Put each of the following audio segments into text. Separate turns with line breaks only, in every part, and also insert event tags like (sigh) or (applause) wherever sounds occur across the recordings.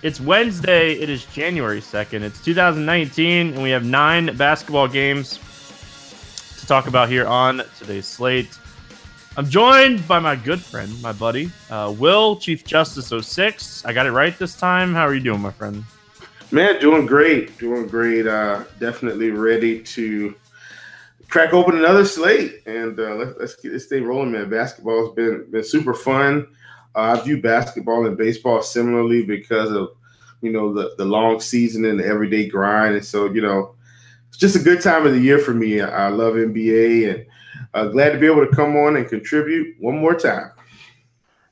It's Wednesday, it is January 2nd, it's 2019, and we have nine basketball games to talk about here on today's slate. I'm joined by my good friend, my buddy, uh, Will, Chief Justice 06. I got it right this time. How are you doing, my friend?
Man, doing great, doing great. Uh, definitely ready to crack open another slate and uh, let, let's get this thing rolling, man. Basketball has been been super fun. Uh, I view basketball and baseball similarly because of you know the the long season and the everyday grind, and so you know it's just a good time of the year for me. I, love NBA and uh, glad to be able to come on and contribute one more time.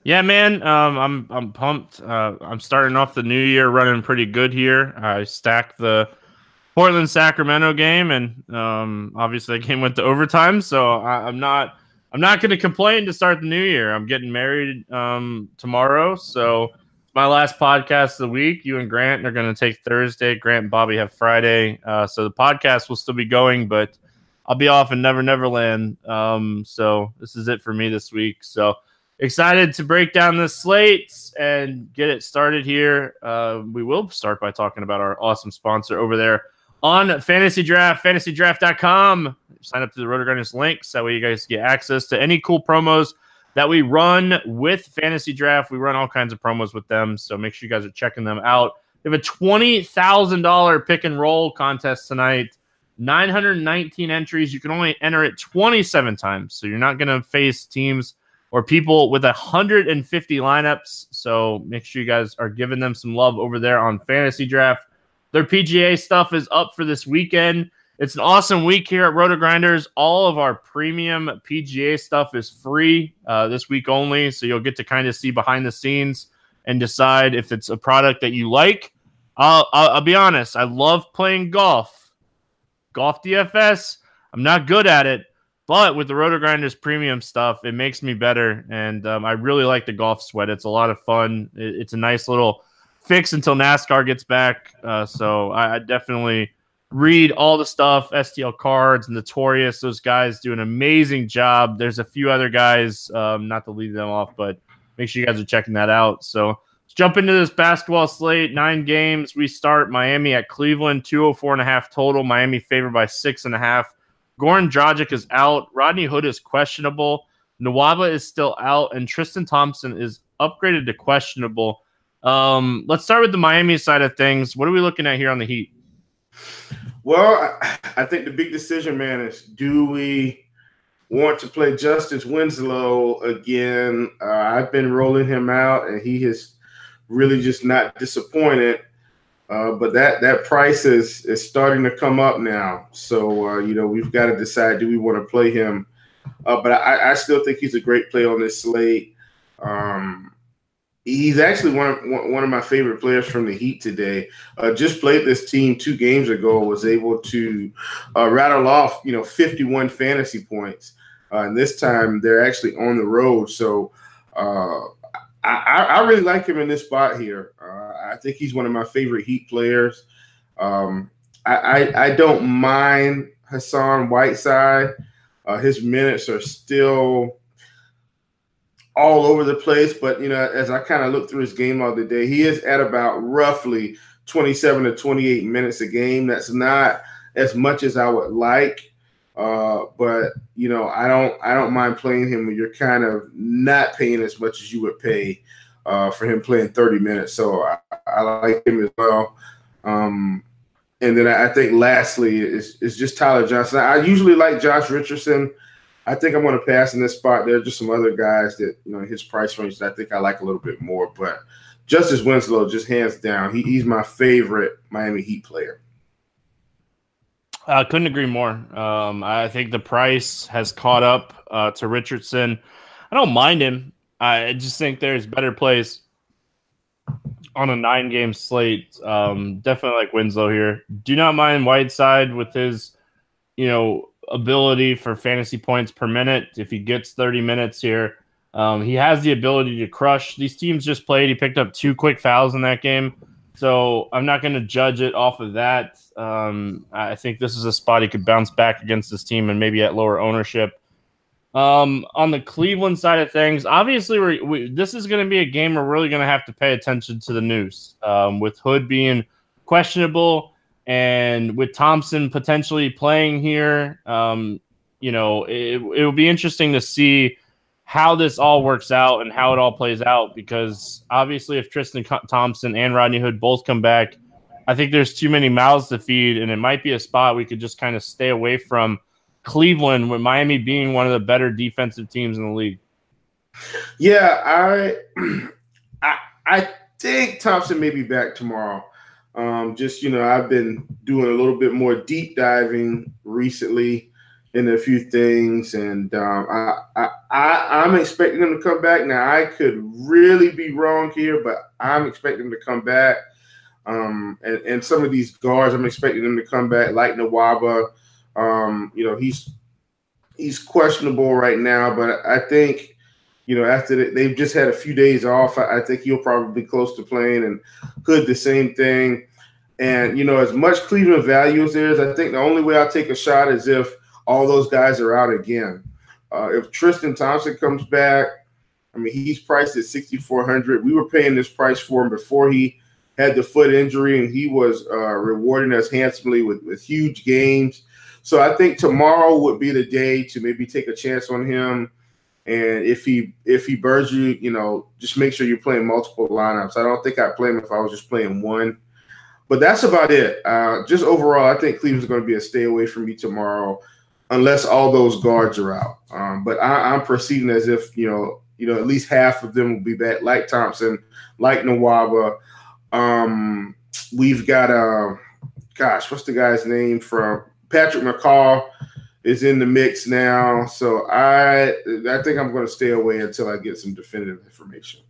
Yeah, man, um, I'm I'm pumped. Uh, I'm starting off the new year running pretty good here. I stacked the Portland Sacramento game, and um, obviously that game went to overtime. So I, am not I'm not going to complain to start the new year. I'm getting married um, tomorrow, so my last podcast of the week. You and Grant are going to take Thursday. Grant and Bobby have Friday, uh, so the podcast will still be going, but I'll be off in Never Neverland. Um, so this is it for me this week. So excited to break down the slates and get it started here. Uh, we will start by talking about our awesome sponsor over there on Fantasy Draft, fantasydraft.com. Sign up to the RotoGrinders links. That way you guys get access to any cool promos that we run with Fantasy Draft. We run all kinds of promos with them. So make sure you guys are checking them out. We have a $20,000 pick and roll contest tonight. 919 entries. You can only enter it 27 times. So you're not going to face teams or people with 150 lineups. So make sure you guys are giving them some love over there on Fantasy Draft. Their PGA stuff is up for this weekend. It's an awesome week here at Roto Grinders. All of our premium PGA stuff is free uh, this week only, so you'll get to kind of see behind the scenes and decide if it's a product that you like. I'll, I'll, I'll be honest. I love playing golf, golf DFS. I'm not good at it, but with the Roto Grinders premium stuff, it makes me better, and um, I really like the golf sweat. It's a lot of fun. It, it's a nice little fix until NASCAR gets back. Uh, so I, I, definitely read all the stuff. STL cards, Notorious, those guys do an amazing job. There's a few other guys, um, not to leave them off, but make sure you guys are checking that out. So let's jump into this basketball slate. Nine games. We start Miami at Cleveland, 204 and a half total. Miami favored by six and a half. Goran Dragic is out. Rodney Hood is questionable. Nwaba is still out, and Tristan Thompson is upgraded to questionable. Um, let's start with the Miami side of things. What are we looking at here on the Heat?
Well, I think the big decision, man, is do we want to play Justice Winslow again? Uh, I've been rolling him out, and he has really just not disappointed. Uh, but that that price is is starting to come up now. So uh, you know we've got to decide do we want to play him. Uh, but I, I, still think he's a great play on this slate. Um, he's actually one of one of my favorite players from the Heat today. Uh, just played this team two games ago. Was able to uh, rattle off you know 51 fantasy points. Uh, and this time they're actually on the road. So I, I, really like him in this spot here. Uh, I think he's one of my favorite Heat players. Um, I, I, I, don't mind Hassan Whiteside. Uh, his minutes are still all over the place, but you know, as I kind of look through his game all the day, he is at about roughly 27 to 28 minutes a game. That's not as much as I would like. Uh, but you know, I don't I don't mind playing him when you're kind of not paying as much as you would pay uh, for him playing 30 minutes. So I, I like him as well. Um, and then I think lastly is is just Tyler Johnson. I usually like Josh Richardson. I think I'm going to pass in this spot. There are just some other guys that you know his price range that I think I like a little bit more. But Justice Winslow, just hands down, he, he's my favorite Miami Heat player.
I couldn't agree more. Um, I think the price has caught up uh, to Richardson. I don't mind him. I just think there's better plays on a nine game slate. Um, definitely like Winslow here. Do not mind Whiteside with his, you know, ability for fantasy points per minute. If he gets 30 minutes here, um, he has the ability to crush. These teams just played. He picked up two quick fouls in that game. So I'm not going to judge it off of that. Um, I think this is a spot he could bounce back against this team and maybe at lower ownership. Um, on the Cleveland side of things, obviously, we're, we, this is going to be a game we're really going to have to pay attention to the news. Um, with Hood being questionable and with Thompson potentially playing here, um, you know, it, it will be interesting to see how this all works out and how it all plays out because obviously if Tristan Thompson and Rodney Hood both come back, I think there's too many mouths to feed and it might be a spot we could just kind of stay away from Cleveland with Miami being one of the better defensive teams in the league.
Yeah, I (clears throat) I, I think Thompson may be back tomorrow. Um, just you know, I've been doing a little bit more deep diving recently in a few things, and um, I, I, I am expecting them to come back. Now I could really be wrong here, but I'm expecting them to come back. Um, and, and some of these guards, I'm expecting them to come back, like Nwaba. Um, you know, he's he's questionable right now, but I think you know after the, they've just had a few days off, I, I think he'll probably be close to playing. And Hood the same thing. And you know, as much Cleveland value as there is, I think the only way I'll take a shot is if all those guys are out again. Uh, if Tristan Thompson comes back, I mean, he's priced at 6,400. We were paying this price for him before he had the foot injury, and he was uh, rewarding us handsomely with, with huge games. So I think tomorrow would be the day to maybe take a chance on him. And if he if he burns you, you know, just make sure you're playing multiple lineups. I don't think I'd play him if I was just playing one. But that's about it. Uh, just overall, I think Cleveland's going to be a stay away from me tomorrow unless all those guards are out. Um, but I, am proceeding as if you know, you know, at least half of them will be back, like Thompson, like Nwaba. Um, we've got uh, gosh, what's the guy's name from Patrick McCaw is in the mix now. So I I think I'm going to stay away until I get some definitive information.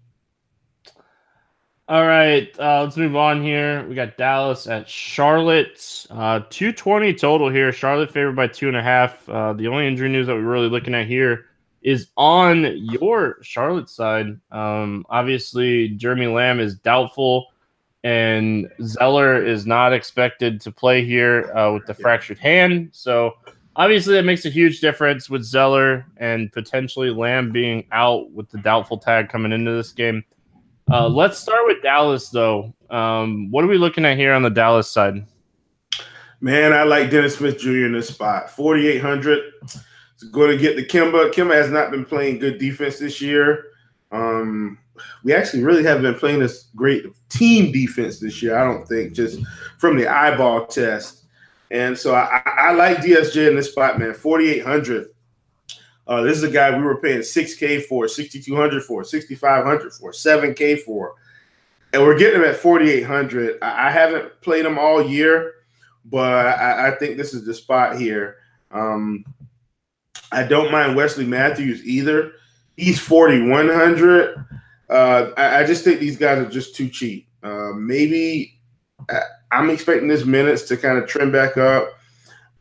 All right, uh, let's move on here. We got Dallas at Charlotte. Uh, 220 total here. Charlotte favored by two and a half. Uh, the only injury news that we're really looking at here is on your Charlotte side. Um, obviously, Jeremy Lamb is doubtful, and Zeller is not expected to play here uh, with the fractured hand. So, obviously, that makes a huge difference with Zeller and potentially Lamb being out with the doubtful tag coming into this game. Uh, let's start with Dallas, though. Um, what are we looking at here on the Dallas side?
Man, I like Dennis Smith Jr. in this spot. 4,800. It's going to get the Kemba. Kemba has not been playing good defense this year. Um, we actually really haven't been playing this great team defense this year, I don't think, just from the eyeball test. And so I, I like DSJ in this spot, man. 4,800. Uh, this is a guy we were paying 6K for, 6,200 for, 6,500 for, 7K for. And we're getting him at 4,800. I, I haven't played him all year, but I, I, think this is the spot here. Um, I don't mind Wesley Matthews either. He's 4,100. Uh, I, I, just think these guys are just too cheap. Uh, maybe uh, I'm expecting this minutes to kind of trim back up.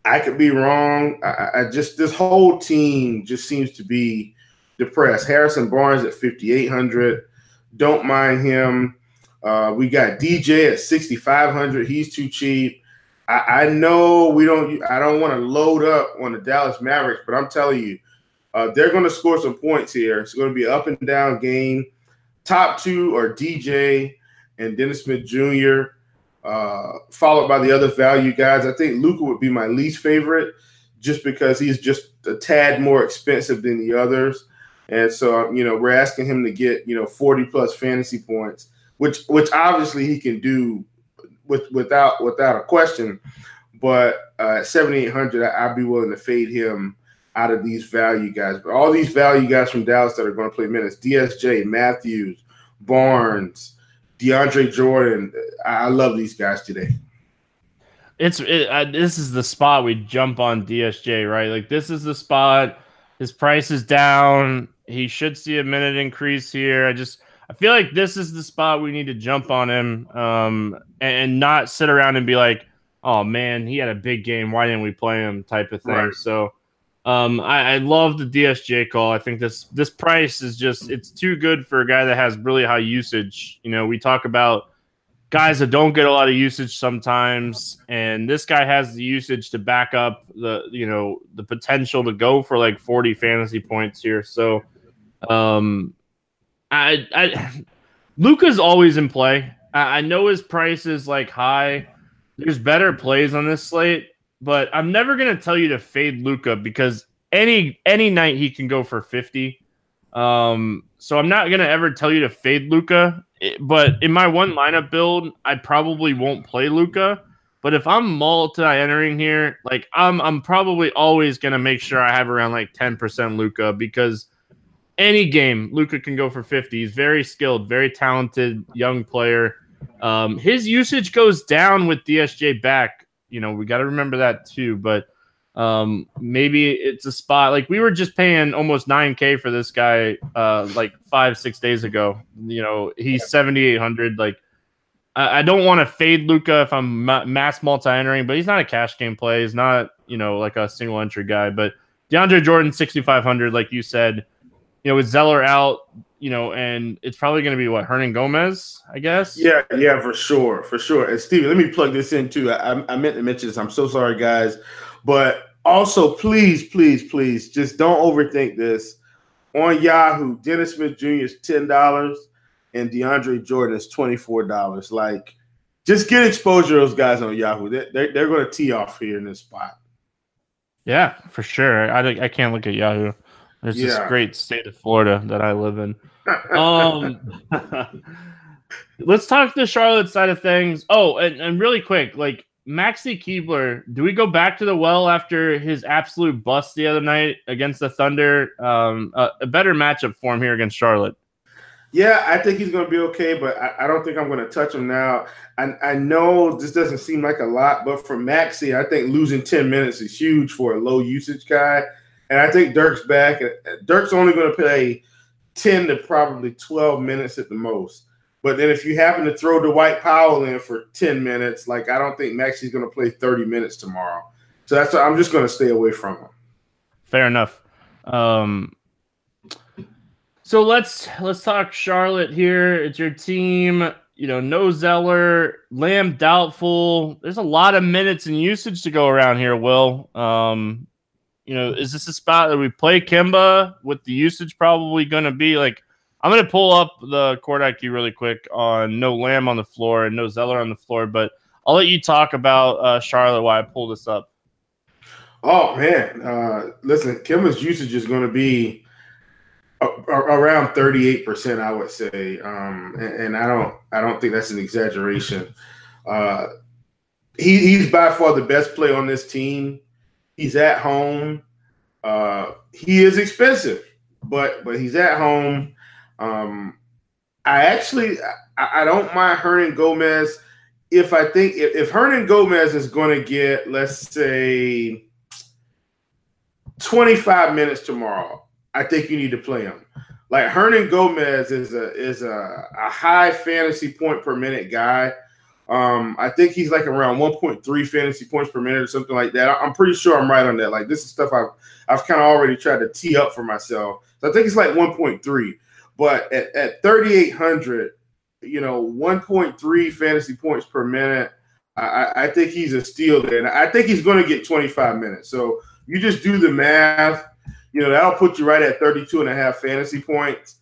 I could be wrong. I, I, just this whole team just seems to be depressed. Harrison Barnes at 5,800. Don't mind him. Uh, we got DJ at 6,500. He's too cheap. I, I, know we don't. I don't want to load up on the Dallas Mavericks, but I'm telling you, uh, they're going to score some points here. It's going to be up and down game. Top two are DJ and Dennis Smith Jr. Uh, followed by the other value guys. I think Luka would be my least favorite just because he's just a tad more expensive than the others. And so, you know, we're asking him to get, you know, 40 plus fantasy points, which which obviously he can do with without without a question. But uh, at 7,800, I'd be willing to fade him out of these value guys. But all these value guys from Dallas that are going to play minutes, DSJ, Matthews, Barnes, DeAndre Jordan. I love these guys today.
It's it, uh, this is the spot we jump on DSJ, right? Like this is the spot. His price is down. He should see a minute increase here. I just I feel like this is the spot we need to jump on him, um, and, and not sit around and be like, "Oh man, he had a big game. Why didn't we play him?" type of thing. Right. So um, I, I, love the DSJ call. I think this this price is just it's too good for a guy that has really high usage. You know, we talk about guys that don't get a lot of usage sometimes, and this guy has the usage to back up the you know the potential to go for like 40 fantasy points here. So, um, I I Luka's always in play. I, I know his price is like high. There's better plays on this slate but I'm never gonna tell you to fade Luka because any any night he can go for 50. Um, so I'm not gonna ever tell you to fade Luka. But in my one lineup build, I probably won't play Luka. But if I'm multi entering here, like I'm I'm probably always gonna make sure I have around like 10% Luka because any game Luka can go for 50. He's very skilled, very talented young player. Um, his usage goes down with DSJ back you know, we got to remember that too. But um, maybe it's a spot like we were just paying almost 9K for this guy uh, like five, six days ago. You know, he's 7,800. Like, I, I don't want to fade Luka if I'm ma- mass multi entering, but he's not a cash game play. He's not, you know, like a single entry guy. But DeAndre Jordan, 6,500, like you said, you know, with Zeller out, you know, and it's probably going to be what Hernangomez, I guess.
Yeah, yeah, for sure, for sure. And Stevie, let me plug this in too. I, I meant to mention this. I'm so sorry, guys, but also please, please, please, just don't overthink this. On Yahoo, Dennis Smith Jr. is ten dollars, and DeAndre Jordan is twenty four dollars. Like, just get exposure to those guys on Yahoo. They're, they're, they're going to tee off here in this spot.
Yeah, for sure. I, I can't look at Yahoo. There's yeah. this great state of Florida that I live in. (laughs) Um, let's talk the Charlotte side of things. Oh, and, and really quick, like Maxi Kleber, do we go back to the well after his absolute bust the other night against the Thunder? Um, a, a better matchup for him here against Charlotte.
Yeah, I think he's going to be okay, but I, I don't think I'm going to touch him now. I, I know this doesn't seem like a lot, but for Maxi, I think losing 10 minutes is huge for a low usage guy. And I think Dirk's back. Dirk's only going to play 10 to probably 12 minutes at the most. But then if you happen to throw Dwight Powell in for 10 minutes, like I don't think Maxi's going to play 30 minutes tomorrow. So that's I'm just going to stay away from him.
Fair enough. Um, so let's let's talk Charlotte here. It's your team. You know, no Zeller, Lamb doubtful. There's a lot of minutes and usage to go around here. Will um, you know, is this a spot that we play Kemba with the usage probably going to be like? I'm going to pull up the court IQ really quick on no Lamb on the floor and no Zeller on the floor, but I'll let you talk about uh, Charlotte while I pull this up.
Oh man, uh, listen, Kemba's usage is going to be a, a, around 38 percent, I would say, um, and, and, I don't, I don't think that's an exaggeration. Uh, he, he's by far the best player on this team. He's at home. Uh, he is expensive, but but he's at home. Um, I actually I, I don't mind Hernangomez if I think if, if Hernangomez is going to get let's say 25 minutes tomorrow, I think you need to play him. Like Hernangomez is a is a, a high fantasy point per minute guy. Um, I think he's like around 1.3 fantasy points per minute or something like that. I'm pretty sure I'm right on that. Like this is stuff I've I've kind of already tried to tee up for myself. So I think it's like 1.3. But at, at 3,800, you know, 1.3 fantasy points per minute. I, I think he's a steal there. And I think he's going to get 25 minutes. So you just do the math. You know, that'll put you right at 32 and a half fantasy points.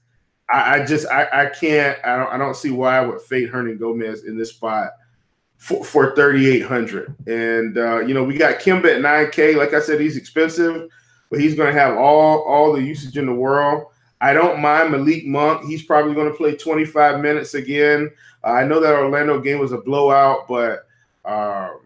I, I just I, I can't I don't I don't see why I would fade Hernangomez in this spot for, for 3,800. And uh, you know, we got Kemba at 9K. Like I said, he's expensive, but he's going to have all all the usage in the world. I don't mind Malik Monk. He's probably going to play 25 minutes again. Uh, I know that Orlando game was a blowout, but um,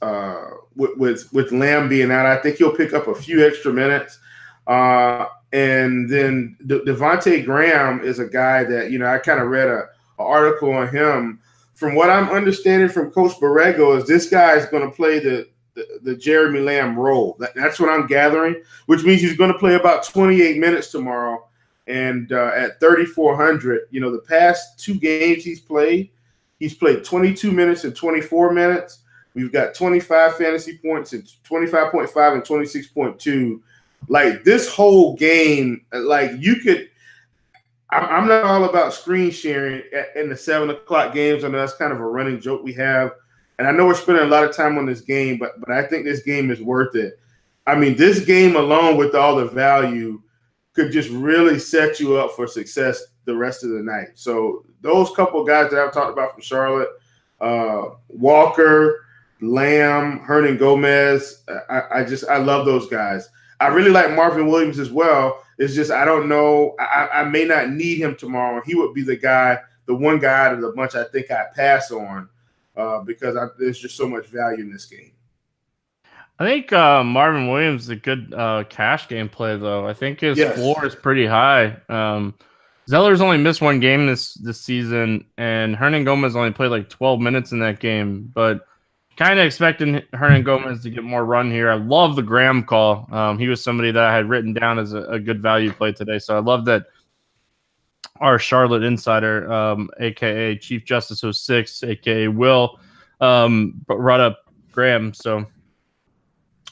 uh, with, with, with Lamb being out, I think he'll pick up a few extra minutes. Uh, and then De- Devonte Graham is a guy that you know I kind of read a, a, article on him. From what I'm understanding from Coach Borrego, is this guy is going to play the the, the Jeremy Lamb role. That, that's what I'm gathering, which means he's going to play about 28 minutes tomorrow. And uh, at 3,400, you know, the past two games he's played, he's played 22 minutes and 24 minutes. We've got 25 fantasy points and 25.5 and 26.2. Like this whole game, like you could. I'm not all about screen sharing in the seven o'clock games. I know that's kind of a running joke we have and I know we're spending a lot of time on this game, but but I think this game is worth it. I mean, this game alone with all the value could just really set you up for success the rest of the night. So those couple guys that I've talked about from Charlotte, uh, Walker, Lamb, Hernangomez, I, I, just I love those guys. I really like Marvin Williams as well. It's just I don't know. I, I may not need him tomorrow. He would be the guy, the one guy out of the bunch I think I'd pass on uh, because I, there's just so much value in this game.
I think uh, Marvin Williams is a good uh, cash game play, though. I think his yes. floor is pretty high. Um, Zeller's only missed one game this this season, and Hernangomez only played like 12 minutes in that game. But kind of expecting Hernangomez to get more run here. I love the Graham call. Um, he was somebody that I had written down as a, a good value play today, so I love that our Charlotte insider, um, aka Chief Justice 06, aka Will, um, brought up Graham. So,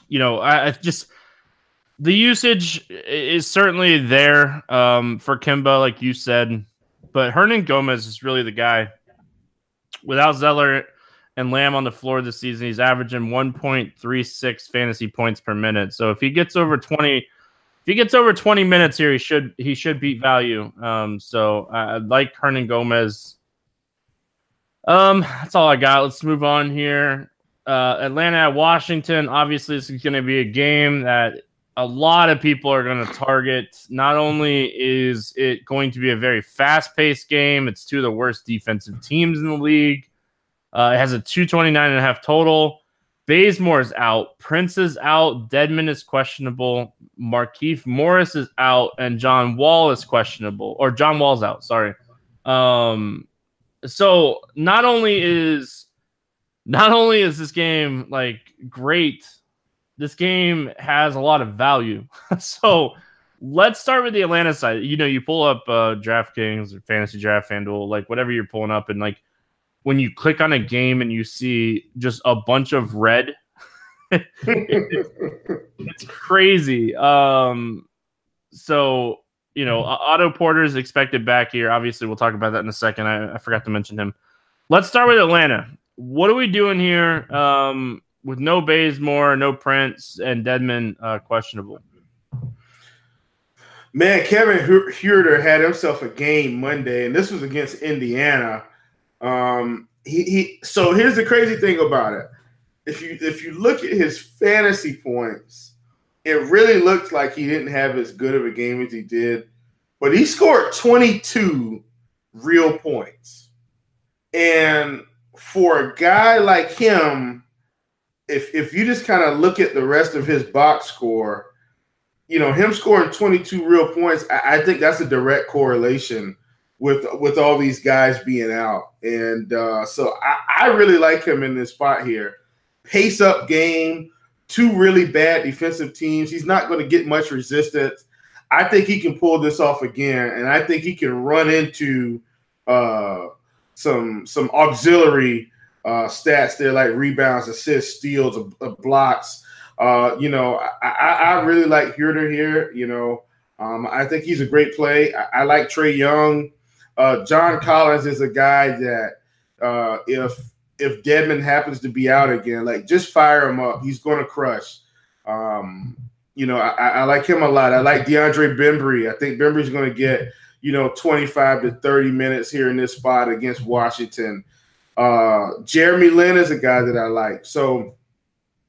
you know, I, I just the usage is certainly there um, for Kemba, like you said, but Hernangomez is really the guy. Without Zeller and Lamb on the floor this season, he's averaging 1.36 fantasy points per minute. So if he gets over 20 if he gets over 20 minutes here, he should he should beat value. Um, so I, like Hernangomez. Um, that's all I got. Let's move on here. Uh, Atlanta at Washington. Obviously, this is going to be a game that a lot of people are going to target. Not only is it going to be a very fast paced game, it's two of the worst defensive teams in the league. Uh, it has a 229 and a half total. Bazemore is out. Prince is out. Dedmon is questionable. Markieff Morris is out, and John Wall is questionable. Or John Wall's out. Sorry. Um. So not only is not only is this game like great, this game has a lot of value. (laughs) so let's start with the Atlanta side. You know, you pull up uh, DraftKings or Fantasy Draft, FanDuel, like whatever you're pulling up, and like when you click on a game and you see just a bunch of red. (laughs) it's crazy. Um, so you know, Otto Porter is expected back here. Obviously, we'll talk about that in a second. I, I, forgot to mention him. Let's start with Atlanta. What are we doing here um, with no Bazemore, no Prince, and Dedmon uh, questionable?
Man, Kevin Huerter had himself a game Monday, and this was against Indiana. Um, he, he so here's the crazy thing about it. If you if you look at his fantasy points, it really looks like he didn't have as good of a game as he did, but he scored 22 real points. And for a guy like him, if if you just kind of look at the rest of his box score, you know, him scoring 22 real points, I, I think that's a direct correlation with with all these guys being out. And uh, so I, I really like him in this spot here. Pace up game, two really bad defensive teams. He's not going to get much resistance. I think he can pull this off again, and I think he can run into uh, some some auxiliary uh, stats there like rebounds, assists, steals, uh, blocks. Uh, you know, I, I, really like Huerter here. You know, um, I think he's a great play. I, I like Trae Young. Uh, John Collins is a guy that uh, if if Dedmon happens to be out again, like just fire him up. He's going to crush. Um, you know, I, I, like him a lot. I like DeAndre Bembry. I think Bembry's going to get you know 25 to 30 minutes here in this spot against Washington. Uh, Jeremy Lin is a guy that I like. So,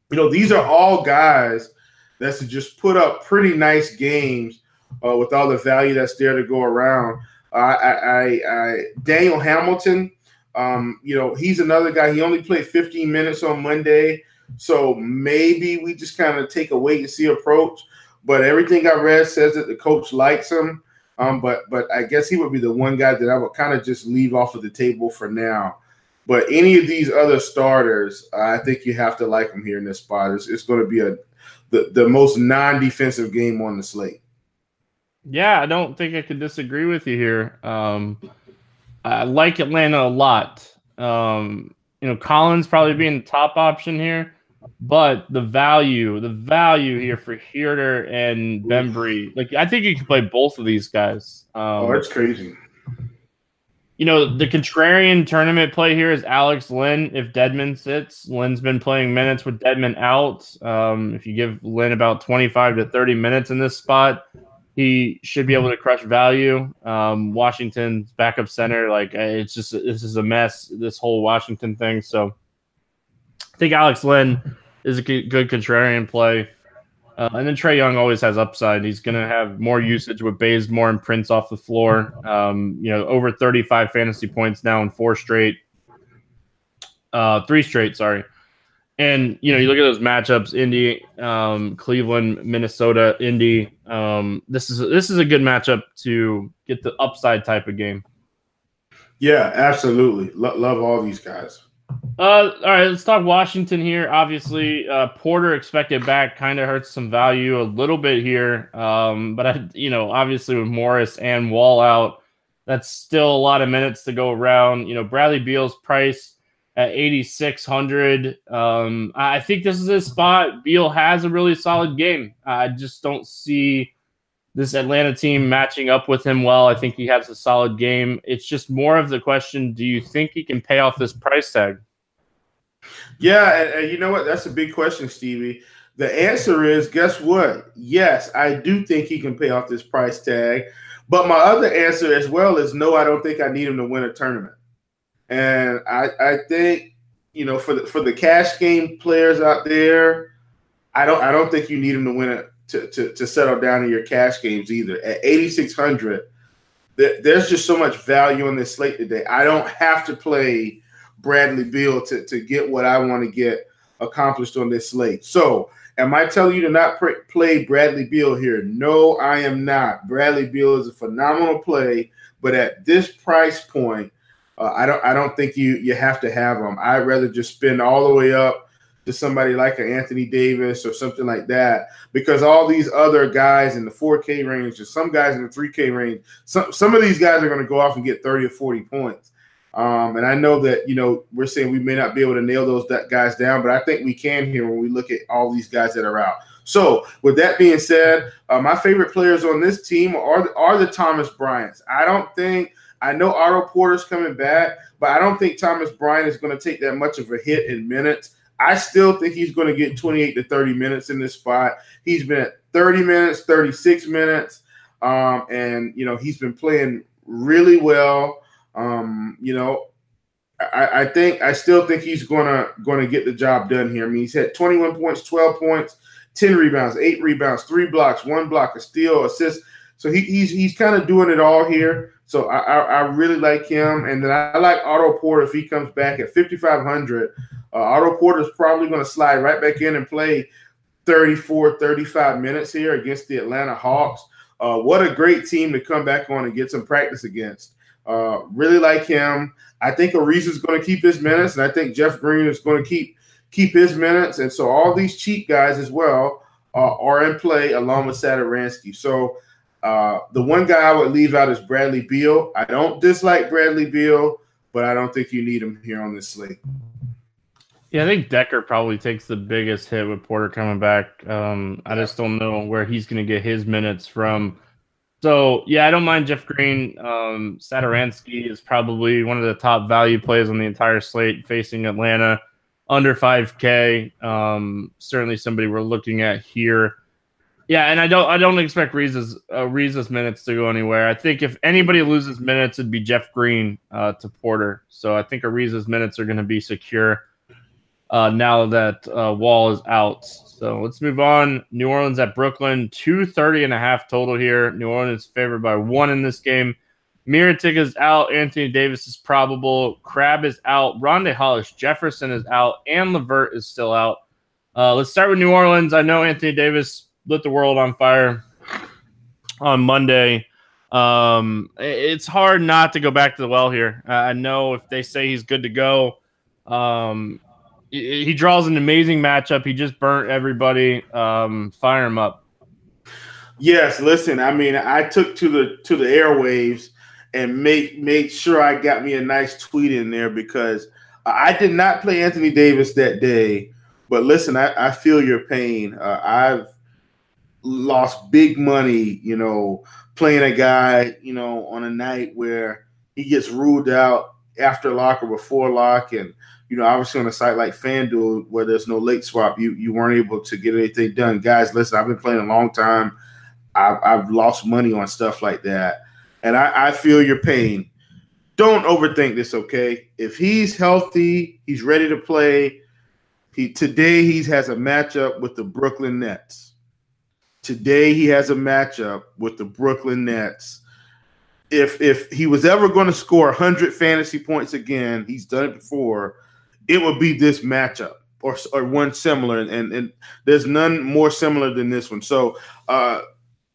you know, these are all guys that's to just put up pretty nice games uh, with all the value that's there to go around. I, I, I Daniel Hamilton, um, you know, he's another guy. He only played 15 minutes on Monday, so maybe we just kind of take a wait and see approach. But everything I read says that the coach likes him. Um, but but I guess he would be the one guy that I would kind of just leave off of the table for now. But any of these other starters, I think you have to like them here in this spot. It's, it's going to be a the, the most non-defensive game on the slate.
Yeah, I don't think I could disagree with you here. Um, I like Atlanta a lot. Um, you know, Collins probably being the top option here, but the value, the value here for Huerter and Bembry, like I think you can play both of these guys.
Um, oh, that's crazy.
You know, the contrarian tournament play here is Alex Len. If Dedmon sits, Len's been playing minutes with Dedmon out. Um, if you give Len about 25 to 30 minutes in this spot, he should be able to crush value. Um, Washington's backup center, like it's just this is a mess. This whole Washington thing. So I think Alex Len is a good, contrarian play. Uh, and then Trae Young always has upside. He's going to have more usage with Bazemore and Prince off the floor. Um, you know, over 35 fantasy points now in four straight, uh, three straight. Sorry. And you know, you look at those matchups: Indy, um, Cleveland, Minnesota, Indy. Um, this is this is a good matchup to get the upside type of game.
Yeah, absolutely. Lo- love all these guys.
Uh, all right, let's talk Washington here. Obviously, uh, Porter expected back kind of hurts some value a little bit here. Um, but I, you know, obviously with Morris and Wall out, that's still a lot of minutes to go around. You know, Bradley Beal's price at 8,600. Um, I think this is his spot. Beal has a really solid game. I just don't see this Atlanta team matching up with him well. I think he has a solid game. It's just more of the question do you think he can pay off this price tag?
Yeah, and, and you know what? That's a big question, Stevie. The answer is guess what? Yes, I do think he can pay off this price tag. But my other answer as well is no, I don't think I need him to win a tournament. And I, I think, you know, for the for the cash game players out there, I don't I don't think you need them to win it to, to, to settle down in your cash games either. At 8,600, there's just so much value on this slate today. I don't have to play Bradley Beal to, to get what I want to get accomplished on this slate. So, am I telling you to not pr- play Bradley Beal here? No, I am not. Bradley Beal is a phenomenal play, but at this price point, uh, I don't I don't think you you have to have them. I'd rather just spend all the way up to somebody like an Anthony Davis or something like that because all these other guys in the 4K range or some guys in the 3K range, some some of these guys are going to go off and get 30 or 40 points. Um, and I know that you know we're saying we may not be able to nail those guys down, but I think we can here when we look at all these guys that are out. So, with that being said, uh, my favorite players on this team are are the Thomas Bryants. I don't think I know Otto Porter's coming back, but I don't think Thomas Bryant is going to take that much of a hit in minutes. I still think he's going to get 28 to 30 minutes in this spot. He's been at 30 minutes, 36 minutes, um, and you know he's been playing really well. Um, you know, I, I, think I still think he's gonna gonna get the job done here. I mean, he's had 21 points, 12 points, 10 rebounds, eight rebounds, three blocks, one block, a steal, assist. So he, he's he's kind of doing it all here. So I, I, I really like him, and then I like Otto Porter if he comes back at 5,500. Uh, Otto Porter is probably going to slide right back in and play 34, 35 minutes here against the Atlanta Hawks. Uh, what a great team to come back on and get some practice against. Uh, really like him. I think Ariza is going to keep his minutes, and I think Jeff Green is going to keep keep his minutes. And so all these cheap guys as well uh, are in play along with Satoransky. So uh, the one guy I would leave out is Bradley Beal. I don't dislike Bradley Beal, but I don't think you need him here on this slate.
Yeah, I think Dekker probably takes the biggest hit with Porter coming back. Um, I just don't know where he's going to get his minutes from. So yeah, I don't mind Jeff Green. Um, is probably one of the top value plays on the entire slate facing Atlanta under 5K. Um, certainly somebody we're looking at here. Yeah, and I don't I don't expect Ariza's uh, minutes to go anywhere. I think if anybody loses minutes, it'd be Jeff Green uh, to Porter. So I think Ariza's minutes are going to be secure uh, now that uh, Wall is out. So let's move on. New Orleans at Brooklyn, 230 and a half total here. New Orleans favored by one in this game. Mirotic is out. Anthony Davis is probable. Crabbe is out. Rondae Hollis Jefferson is out. And LeVert is still out. Uh, let's start with New Orleans. I know Anthony Davis lit the world on fire on Monday. Um, it's hard not to go back to the well here. I know if they say he's good to go, um, he draws an amazing matchup. He just burnt everybody. Um, fire him up.
Yes, listen. I mean, I took to the to the airwaves and make made sure I got me a nice tweet in there because I did not play Anthony Davis that day. But listen, I, I feel your pain. Uh, I've lost big money, you know, playing a guy, you know, on a night where he gets ruled out after lock or before lock. And, you know, obviously on a site like FanDuel where there's no late swap, you you weren't able to get anything done. Guys, listen, I've been playing a long time. I've, I've lost money on stuff like that. And I, I feel your pain. Don't overthink this, okay? If he's healthy, he's ready to play. He today he has a matchup with the Brooklyn Nets Today he has a matchup with the Brooklyn Nets. If if he was ever going to score 100 fantasy points again, he's done it before, it would be this matchup or, or one similar and, and there's none more similar than this one. So uh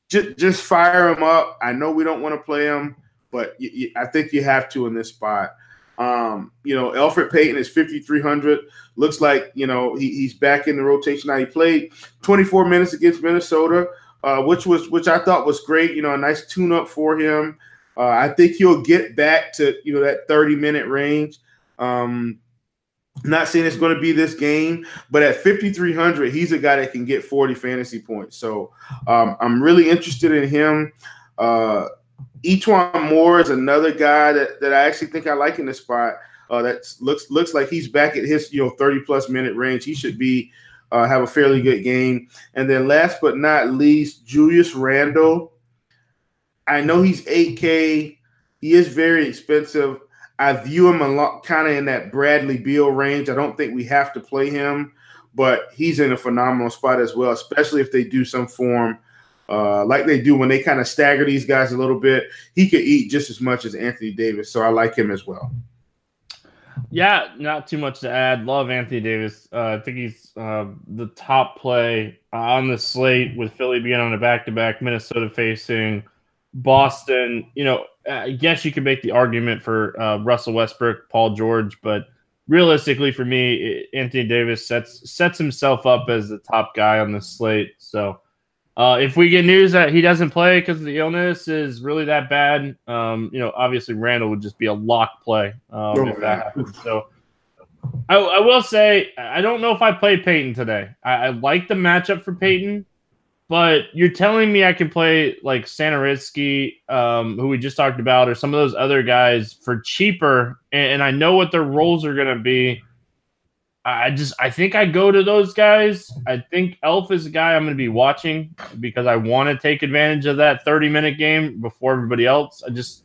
just just fire him up. I know we don't want to play him, but y- y- I think you have to in this spot. Um, you know, Elfrid Payton is 5,300. Looks like, you know, he, he's back in the rotation now. He played 24 minutes against Minnesota, uh, which was which I thought was great. You know, a nice tune up for him. Uh, I think he'll get back to, you know, that 30 minute range. Um, not saying it's going to be this game, but at 5,300, he's a guy that can get 40 fantasy points. So um, I'm really interested in him. Uh, E'Twaun Moore is another guy that, that I actually think I like in this spot. Uh, that looks looks like he's back at his you know 30 plus minute range. He should be uh, have a fairly good game. And then last but not least, Julius Randle. I know he's 8K. He is very expensive. I view him a lot kind of in that Bradley Beal range. I don't think we have to play him, but he's in a phenomenal spot as well, especially if they do some form uh, like they do when they kind of stagger these guys a little bit. He could eat just as much as Anthony Davis, so I like him as well.
Yeah, not too much to add. Love Anthony Davis. Uh, I think he's uh, the top play on the slate with Philly being on a back to back, Minnesota facing Boston. You know, I guess you could make the argument for uh, Russell Westbrook, Paul George, but realistically, for me, Anthony Davis sets sets himself up as the top guy on the slate. So uh, if we get news that he doesn't play because the illness is really that bad, um, you know, obviously Randle would just be a lock play um, if that happens. So I, I, will say I don't know if I play Payton today. I, I, like the matchup for Payton, but you're telling me I can play like Satoransky, um, who we just talked about, or some of those other guys for cheaper, and, and I know what their roles are going to be. I just I think I go to those guys. I think Elf is a guy I'm going to be watching because I want to take advantage of that 30 minute game before everybody else. I just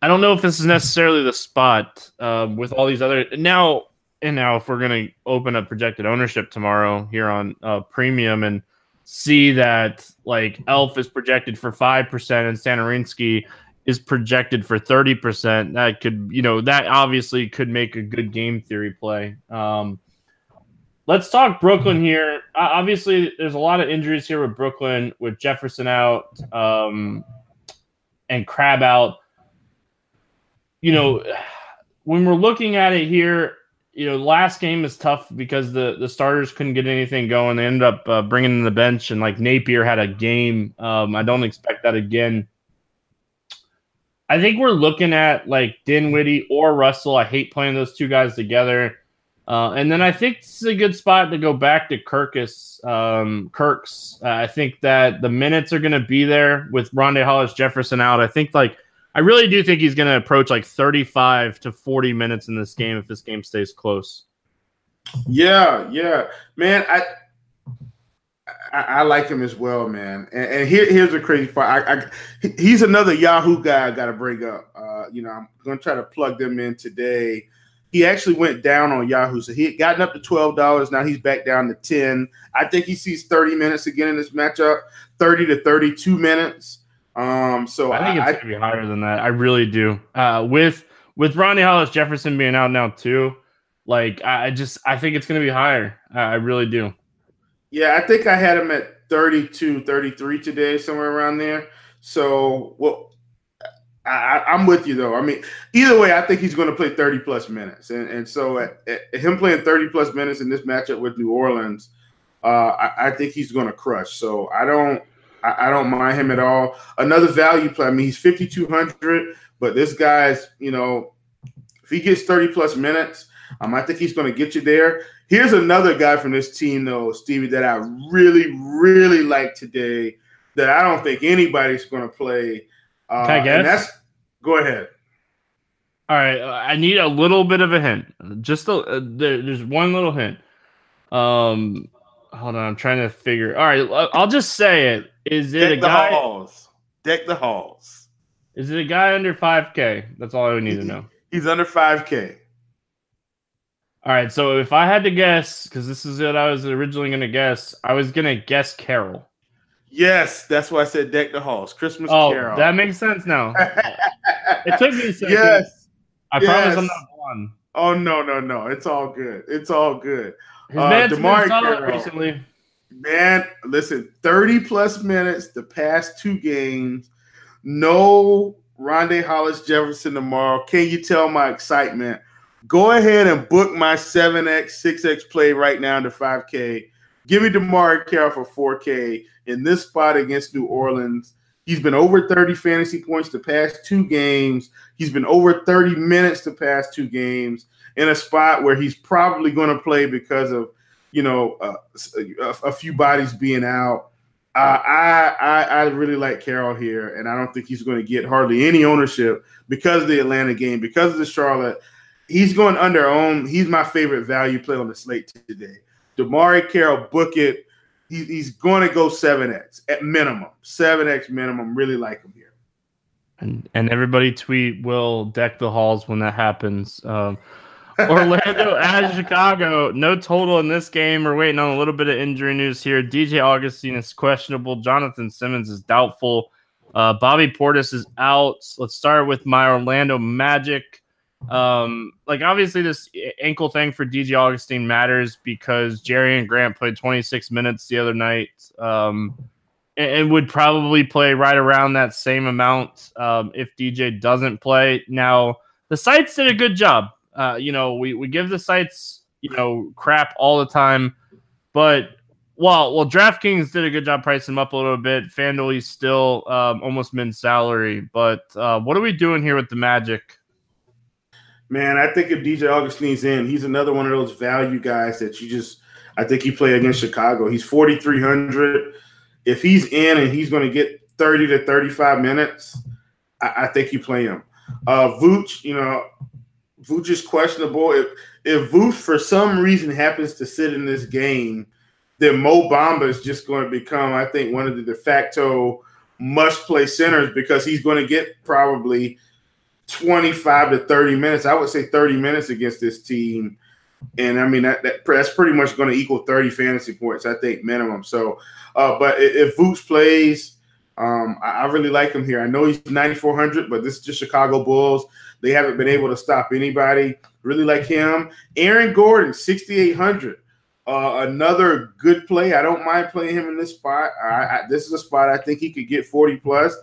I don't know if this is necessarily the spot uh, with all these other now and now if we're going to open up projected ownership tomorrow here on uh, premium and see that like Elf is projected for five percent and Satoransky is projected for 30%. That could, you know, that obviously could make a good game theory play. Um, let's talk Brooklyn here. Uh, obviously, there's a lot of injuries here with Brooklyn, with Jefferson out um, and Crabbe out. You know, when we're looking at it here, you know, last game is tough because the the starters couldn't get anything going. They ended up uh, bringing in the bench, and like Napier had a game. Um, I don't expect that again. I think we're looking at like Dinwiddie or Russell. I hate playing those two guys together. Uh, and then I think it's a good spot to go back to Kirkus, um, Kirks. Uh, I think that the minutes are going to be there with Rondae Hollis Jefferson out. I think like I really do think he's going to approach like 35 to 40 minutes in this game if this game stays close.
Yeah, yeah, man. I I, I like him as well, man. And, and here, here's the crazy part. I, I, he's another Yahoo guy I got to bring up. Uh, you know, I'm going to try to plug them in today. He actually went down on Yahoo, so he had gotten up to twelve dollars. Now he's back down to ten. I think he sees thirty minutes again in this matchup, thirty to thirty-two minutes. Um, so
I think I, it's gonna be higher than that. I really do. Uh, with with Rondae Hollis Jefferson being out now too, like I just I think it's gonna be higher. I really do.
Yeah, I think I had him at 32, 33 today, somewhere around there. So well, I, am with you though. I mean, either way, I think he's going to play 30 plus minutes, and and so at, at him playing 30 plus minutes in this matchup with New Orleans, uh, I, I think he's going to crush. So I don't. I, I don't mind him at all. Another value play. I mean, he's 5,200, but this guy's, you know, if he gets 30 plus minutes, um, I think he's going to get you there. Here's another guy from this team, though, Stevie, that I really, really like today that I don't think anybody's going to play.
Uh, Can I guess? that's
go ahead.
All right, I need a little bit of a hint. Just a, uh, there, there's one little hint. Um, hold on, I'm trying to figure. All right, I'll just say it. Is it
Deck
a guy?
Halls. Deck the halls.
Is it a guy under 5K? That's all I need to know.
He's under 5K.
All right, so if I had to guess, because this is what I was originally going to guess, I was going to guess Carroll.
Yes, that's why I said deck the halls. Christmas
oh,
Carol.
That makes sense now. (laughs) it took me a second.
Yes.
I
yes.
promise I'm not one.
Oh no, no, no. It's all good. It's all good.
His uh, man's DeMarre Carroll, recently.
Man, listen, 30 plus minutes the past two games. No Rondae Hollis Jefferson tomorrow. Can you tell my excitement? Go ahead and book my 7X, 6X play right now to 5K. Give me DeMarre Carroll for 4K in this spot against New Orleans. He's been over 30 fantasy points the past two games. He's been over 30 minutes the past two games in a spot where he's probably going to play because of you know, uh, a, a, few bodies being out. Uh, I, I I really like Carroll here, and I don't think he's going to get hardly any ownership because of the Atlanta game, because of the Charlotte. He's going under own. He's my favorite value play on the slate today. DeMarre Carroll, book it. He, he's going to go seven x at minimum, seven x minimum. Really like him here.
And and everybody tweet will deck the halls when that happens. Um, Orlando (laughs) at Chicago. No total in this game. We're waiting on a little bit of injury news here. DJ Augustin is questionable. Jonathan Simmons is doubtful. Uh, Bobby Portis is out. Let's start with my Orlando Magic. Um, like obviously this ankle thing for DJ Augustin matters because Jerian Grant played 26 minutes the other night. Um, and, and would probably play right around that same amount um, if DJ doesn't play. Now the sites did a good job uh, you know, we, we give the sites, you know, crap all the time, but well, well, DraftKings did a good job pricing them up a little bit. FanDuel, he's still um, almost min salary, but uh, what are we doing here with the Magic?
Man, I think if DJ Augustin's in, he's another one of those value guys that you just. I think he played against Chicago. He's forty three hundred. If he's in and he's going to get thirty to thirty five minutes, I, I, think you play him. Uh, Vooch, you know, Vooch is questionable. If if Vooch for some reason happens to sit in this game, then Mo Bamba is just going to become, I think, one of the de facto must play centers because he's going to get probably 25 to 30 minutes. I would say 30 minutes against this team. And I mean, that, that that's pretty much going to equal 30 fantasy points, I think, minimum. So, uh, but if Vooch plays, Um, I, I, really like him here. I know he's 9,400, but this is just Chicago Bulls. They haven't been able to stop anybody. Really like him. Aaron Gordon, 6,800. Uh, another good play. I don't mind playing him in this spot. I, I, this is a spot I think he could get 40 plus.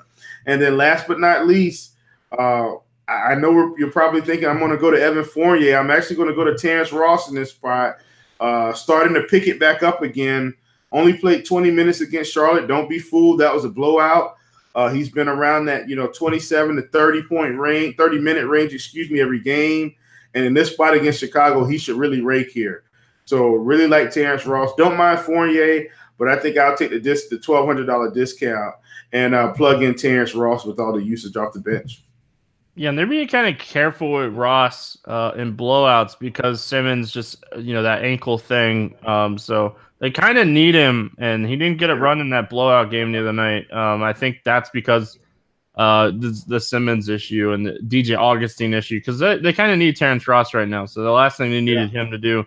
And then last but not least, uh, I know you're probably thinking I'm going to go to Evan Fournier. I'm actually going to go to Terrence Ross in this spot, uh, starting to pick it back up again. Only played 20 minutes against Charlotte. Don't be fooled. That was a blowout. Uh, he's been around that, you know, 27 to 30 point range, 30 minute range, excuse me, every game. And in this spot against Chicago, he should really rake here. So really like Terrence Ross. Don't mind Fournier, but I think I'll take the disc, the twelve hundred dollar discount and uh, plug in Terrence Ross with all the usage off the bench.
Yeah, and they're being kind of careful with Ross uh, in blowouts because Simmons just you know that ankle thing. Um, so they kind of need him, and he didn't get a run in that blowout game the other night. Um, I think that's because uh, the, the Simmons issue and the DJ Augustin issue because they, they kind of need Terrence Ross right now. So the last thing they needed yeah. him to do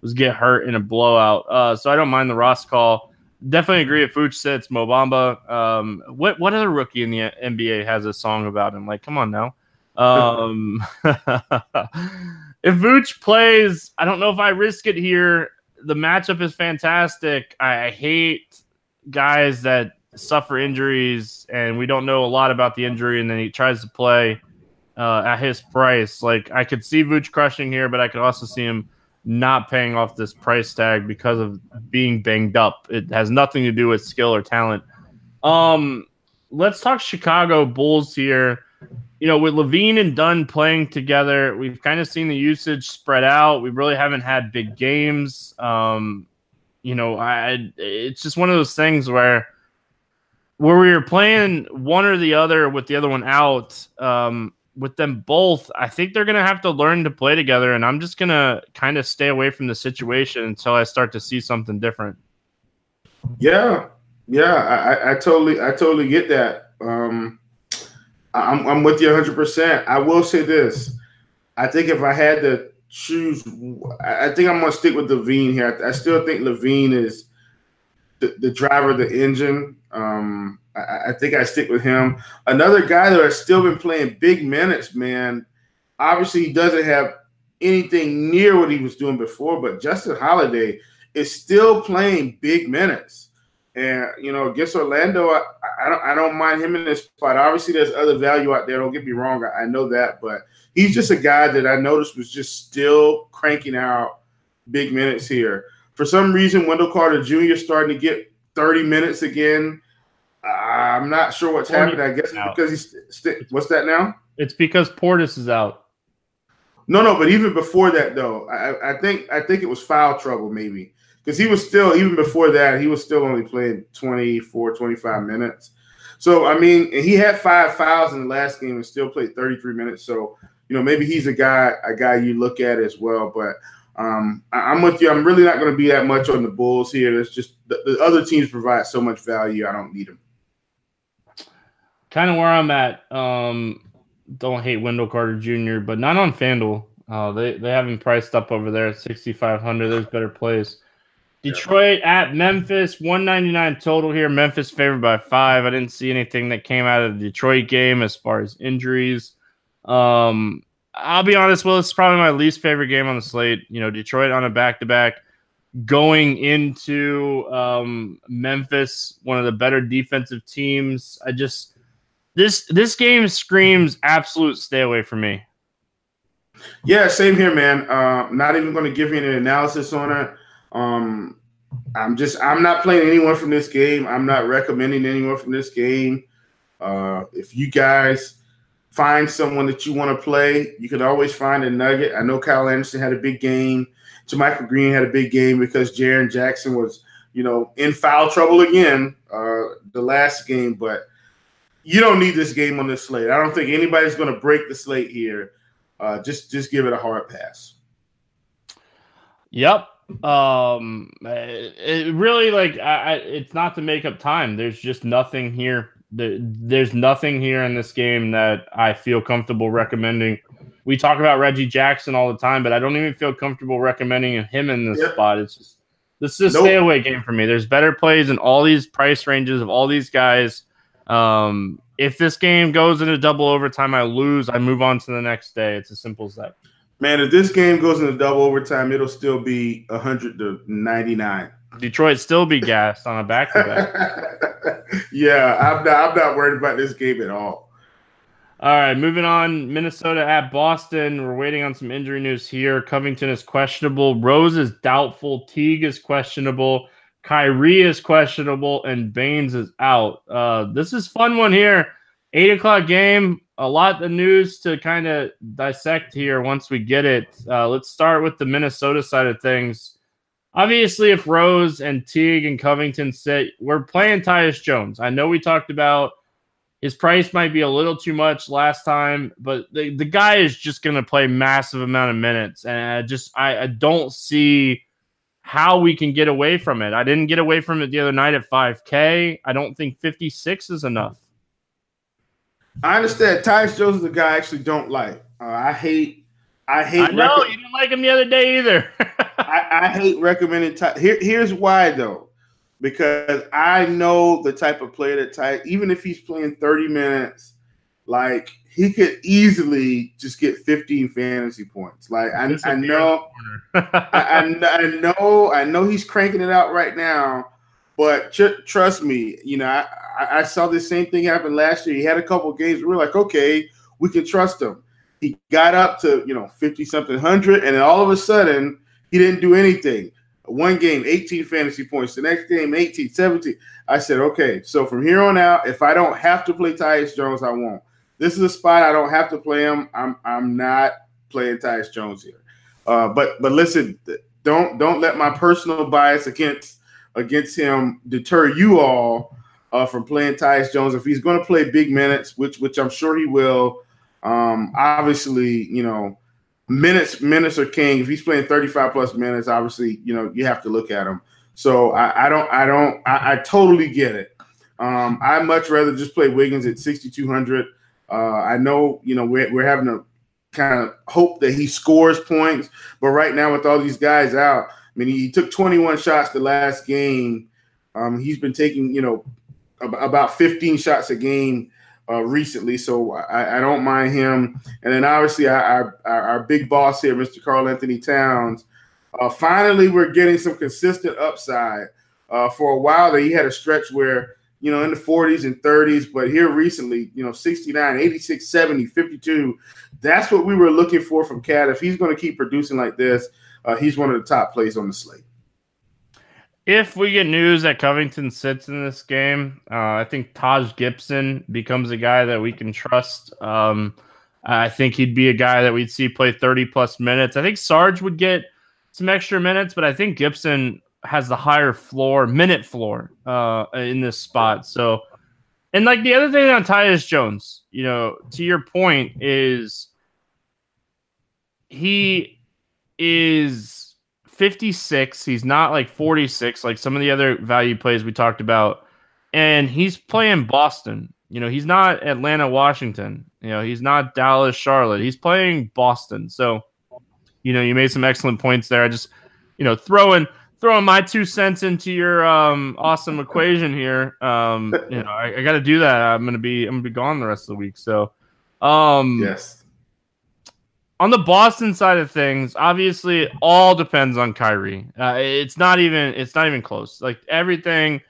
was get hurt in a blowout. Uh, so I don't mind the Ross call. Definitely agree if Vooch sits Mo Bamba. Um, what what other rookie in the NBA has a song about him? Like, come on now. Um, (laughs) if Vooch plays, I don't know if I risk it here. The matchup is fantastic. I, hate guys that suffer injuries, and we don't know a lot about the injury, and then he tries to play uh, at his price. Like I could see Vooch crushing here, but I could also see him not paying off this price tag because of being banged up. It has nothing to do with skill or talent. Um, let's talk Chicago Bulls here. You know, with LaVine and Dunn playing together, we've kind of seen the usage spread out. We really haven't had big games. Um, you know, I it's just one of those things where where we were playing one or the other with the other one out. Um, with them both, I think they're going to have to learn to play together. And I'm just going to kind of stay away from the situation until I start to see something different.
Yeah. Yeah. I, I totally, I totally get that. Um, I'm, I'm with you 100%. I will say this. I think if I had to choose, I think I'm going to stick with LaVine here. I, still think LaVine is the, the driver, of the engine. Um, I, I, think I stick with him. Another guy that has still been playing big minutes, man. Obviously, he doesn't have anything near what he was doing before, but Justin Holiday is still playing big minutes. And you know, against Orlando, I, I don't I don't mind him in this spot. Obviously, there's other value out there. Don't get me wrong, I, I know that, but he's just a guy that I noticed was just still cranking out big minutes here. For some reason, Wendell Carter Jr. starting to get 30 minutes again. I'm not sure what's happening. I guess because he's st- what's that now?
It's because Portis is out.
No, no, but even before that though, I, I think I think it was foul trouble maybe because he was still even before that he was still only playing 24, 25 minutes. So I mean, he had five fouls in the last game and still played 33 minutes. So you know maybe he's a guy a guy you look at as well. But um, I, am with you. I'm really not going to be that much on the Bulls here. It's just the, the other teams provide so much value. I don't need them
kind of where I'm at. Um, don't hate Wendell Carter Jr., but not on FanDuel. Uh, they they have him priced up over there at 6,500. There's better plays. Detroit at Memphis, 199 total here. Memphis favored by five. I didn't see anything that came out of the Detroit game as far as injuries. Um, I'll be honest, well, it's probably my least favorite game on the slate. You know, Detroit on a back to back going into um, Memphis, one of the better defensive teams. I just this this game screams absolute stay away from me.
Yeah, same here, man. Uh, not even going to give you an analysis on it. Um, I'm just I'm not playing anyone from this game. I'm not recommending anyone from this game. Uh, if you guys find someone that you want to play, you can always find a nugget. I know Kyle Anderson had a big game. JaMychal Green had a big game because Jaren Jackson was, you know, in foul trouble again uh, the last game. But you don't need this game on this slate. I don't think anybody's going to break the slate here. Uh, just just give it a hard pass.
Yep. Um, it, it really like I, I, it's not to make up time. There's just nothing here. There, there's nothing here in this game that I feel comfortable recommending. We talk about Reggie Jackson all the time, but I don't even feel comfortable recommending him in this yep. spot. It's just this is a nope. stay away game for me. There's better plays in all these price ranges of all these guys Um, if this game goes into double overtime, I lose. I move on to the next day. It's as simple as that.
Man, if this game goes into double overtime, it'll still be hundred to ninety nine.
Detroit still be gassed on a back to back.
Yeah, I'm not. I'm not worried about this game at all.
All right, moving on. Minnesota at Boston. We're waiting on some injury news here. Covington is questionable. Rose is doubtful. Teague is questionable. Kyrie is questionable, and Baynes is out. Uh, this is fun one here. Eight o'clock game. A lot of news to kind of dissect here once we get it. Uh, let's start with the Minnesota side of things. Obviously, if Rose and Teague and Covington sit, we're playing Tyus Jones. I know we talked about his price might be a little too much last time, but the, the guy is just going to play massive amount of minutes, and I just I, I don't see how we can get away from it. I didn't get away from it the other night at 5K. I don't think 56 is enough.
I understand. Tyus Jones is a guy I actually don't like. Uh, I hate. I hate.
I know you didn't like him the other day either. (laughs)
I, I, hate recommending. Ty- Here, here's why though, because I know the type of player that Ty. Even if he's playing 30 minutes, like he could easily just get 15 fantasy points. Like I, I know, I, (laughs) I, know, I know he's cranking it out right now. But ch- trust me, you know, I, I saw the same thing happen last year. He had a couple games. We were like, okay, we can trust him. He got up to you know 50 something hundred, and then all of a sudden he didn't do anything. One game, 18 fantasy points. The next game, 18, 17. I said, okay, so from here on out, if I don't have to play Tyus Jones, I won't. This is a spot I don't have to play him. I'm I'm not playing Tyus Jones here. Uh, but but listen, don't don't let my personal bias against against him deter you all uh, from playing Tyus Jones. If he's going to play big minutes, which which I'm sure he will, um, obviously you know minutes minutes are king. If he's playing 35 plus minutes, obviously you know you have to look at him. So I, I don't I don't I, I totally get it. Um, I much rather just play Wiggins at 6,200. Uh, I know, you know, we're, we're having to kind of hope that he scores points, but right now with all these guys out, I mean, he took 21 shots the last game. Um, he's been taking, you know, about 15 shots a game uh, recently, so I, I, don't mind him. And then obviously our, our, our big boss here, Mr. Karl-Anthony Towns. Uh, finally, we're getting some consistent upside. Uh, for a while, that he had a stretch where you know, in the 40s and 30s, but here recently, you know, 69, 86, 70, 52. That's what we were looking for from KAT. If he's going to keep producing like this, uh, he's one of the top plays on the slate.
If we get news that Covington sits in this game, uh, I think Taj Gibson becomes a guy that we can trust. Um, I think he'd be a guy that we'd see play 30 plus minutes. I think Sarge would get some extra minutes, but I think Gibson has the higher floor, minute floor uh, in this spot. So, and like the other thing on Tyus Jones, you know, to your point, is he is 56. He's not like 46, like some of the other value plays we talked about. And he's playing Boston. You know, he's not Atlanta, Washington. You know, he's not Dallas, Charlotte. He's playing Boston. So, you know, you made some excellent points there. I just, you know, throwing throwing my two cents into your um, awesome equation here. Um, you know, I, I got to do that. I'm gonna be I'm gonna be gone the rest of the week. So, um,
yes.
On the Boston side of things, obviously, all depends on Kyrie. Uh, it's not even it's not even close. Like everything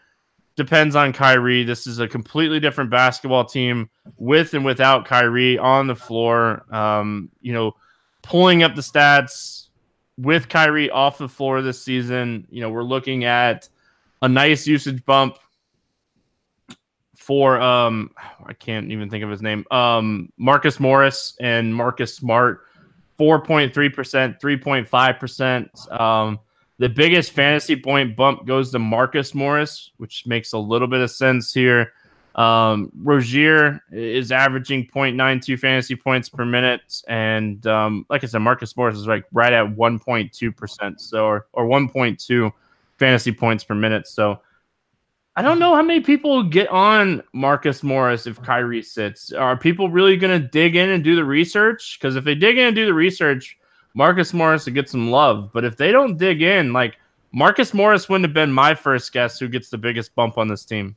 depends on Kyrie. This is a completely different basketball team with and without Kyrie on the floor. Um, you know, pulling up the stats with Kyrie off the floor this season, you know, we're looking at a nice usage bump for um I can't even think of his name. Um Marcus Morris and Marcus Smart 4.3%, 3.5%. Um the biggest fantasy point bump goes to Marcus Morris, which makes a little bit of sense here. Um, Rozier is averaging 0.92 fantasy points per minute, and um, like I said, Marcus Morris is like right at 1.2 percent, so or, or 1.2 fantasy points per minute. So I don't know how many people get on Marcus Morris if Kyrie sits. Are people really going to dig in and do the research? Because if they dig in and do the research, Marcus Morris will get some love. But if they don't dig in, like Marcus Morris wouldn't have been my first guess who gets the biggest bump on this team.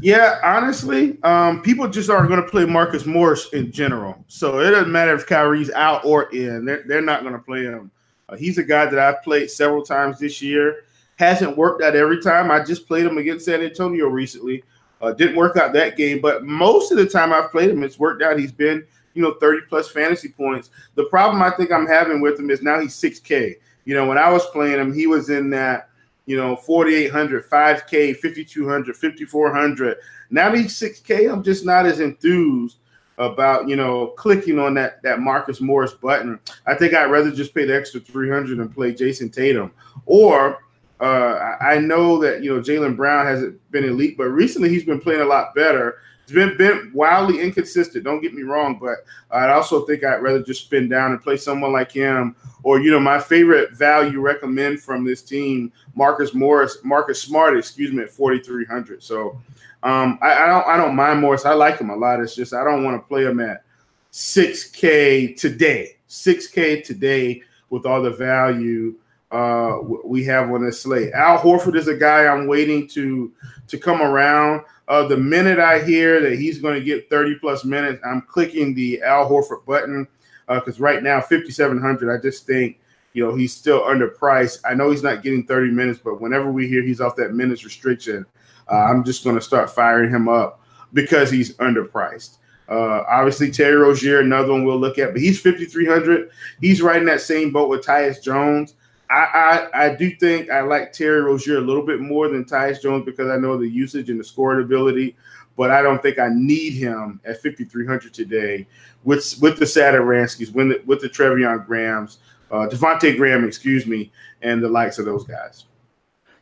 Yeah, honestly, um, people just aren't going to play Marcus Morris in general. So it doesn't matter if Kyrie's out or in; they're, they're not going to play him. Uh, he's a guy that I've played several times this year. Hasn't worked out every time. I just played him against San Antonio recently. Uh, didn't work out that game, but most of the time I've played him, it's worked out. He's been, you know, 30 plus fantasy points. The problem I think I'm having with him is now he's 6K. You know, when I was playing him, he was in that, you know, 4,800, 5K, 5,200, 5,400. Now he's 6K. I'm just not as enthused about you know clicking on that that Marcus Morris button. I think I'd rather just pay the extra 300 and play Jayson Tatum. Or uh, I know that you know Jaylen Brown hasn't been elite, but recently he's been playing a lot better. He's been, been wildly inconsistent. Don't get me wrong, but I'd also think I'd rather just spin down and play someone like him, or you know my favorite value recommend from this team, Marcus Morris, Marcus Smart, excuse me, at 4,300. So um, I, I, don't I don't mind Morris. I like him a lot. It's just I don't want to play him at 6K today. 6K today with all the value uh, we have on this slate. Al Horford is a guy I'm waiting to to come around. Uh, the minute I hear that he's going to get 30 plus minutes, I'm clicking the Al Horford button Uh, because uh, right now 5,700. I just think you know he's still underpriced. I know he's not getting 30 minutes, but whenever we hear he's off that minutes restriction, uh, I'm just going to start firing him up because he's underpriced. Uh, obviously, Terry Rozier, another one we'll look at, but he's 5,300. He's right in that same boat with Tyus Jones. I, I, I do think I like Terry Rozier a little bit more than Tyus Jones because I know the usage and the scoring ability, but I don't think I need him at 5,300 today with with the Satoranskis, with the, with the Treveon Grahams, uh, Devonte Graham, excuse me, and the likes of those guys.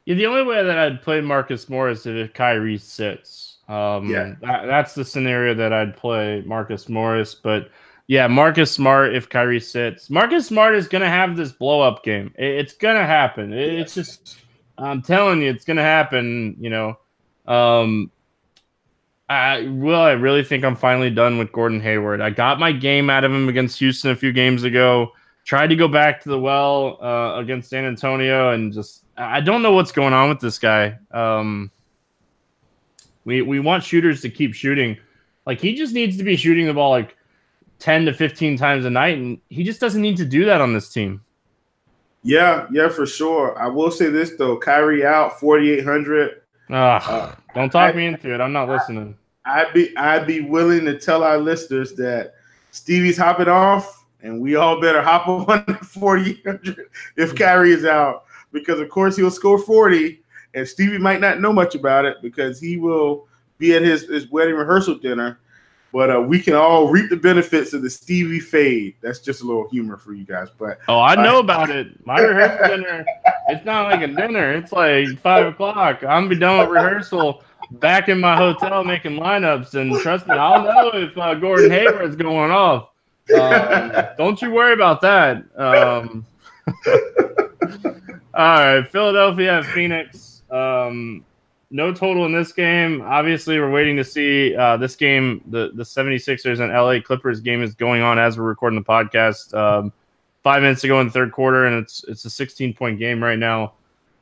Yeah, the only way that I'd play Marcus Morris is if Kyrie sits. Um, yeah, that, that's the scenario that I'd play Marcus Morris. But yeah, Marcus Smart if Kyrie sits. Marcus Smart is gonna have this blow up game. It, it's gonna happen. It, it's just, I'm telling you, it's gonna happen. You know, um, I well, I really think I'm finally done with Gordon Hayward. I got my game out of him against Houston a few games ago. Tried to go back to the well uh, against San Antonio and just I don't know what's going on with this guy. Um, we we want shooters to keep shooting. Like he just needs to be shooting the ball like 10 to 15 times a night and he just doesn't need to do that on this team.
Yeah, yeah, for sure. I will say this though, Kyrie out 4800.
Uh, don't talk I, me into it. I'm not listening.
I'd be I'd be willing to tell our listeners that Stevie's hopping off and we all better hop on (laughs) 4800 if Kyrie is out because of course he'll score 40 and Stevie might not know much about it because he will be at his, his wedding rehearsal dinner. But uh, we can all reap the benefits of the Stevie fade. That's just a little humor for you guys. But
oh, I know uh, about it. My rehearsal dinner, it's not like a dinner. It's like five o'clock. I'm gonna be done with rehearsal, back in my hotel making lineups, and trust me, I'll know if uh, Gordon Hayward's going off. Um, don't you worry about that. Um, (laughs) all right, Philadelphia Phoenix. Um, no total in this game. Obviously, we're waiting to see uh, this game. The the 76ers and LA Clippers game is going on as we're recording the podcast. Um, five minutes ago in the third quarter, and it's it's a 16 point game right now.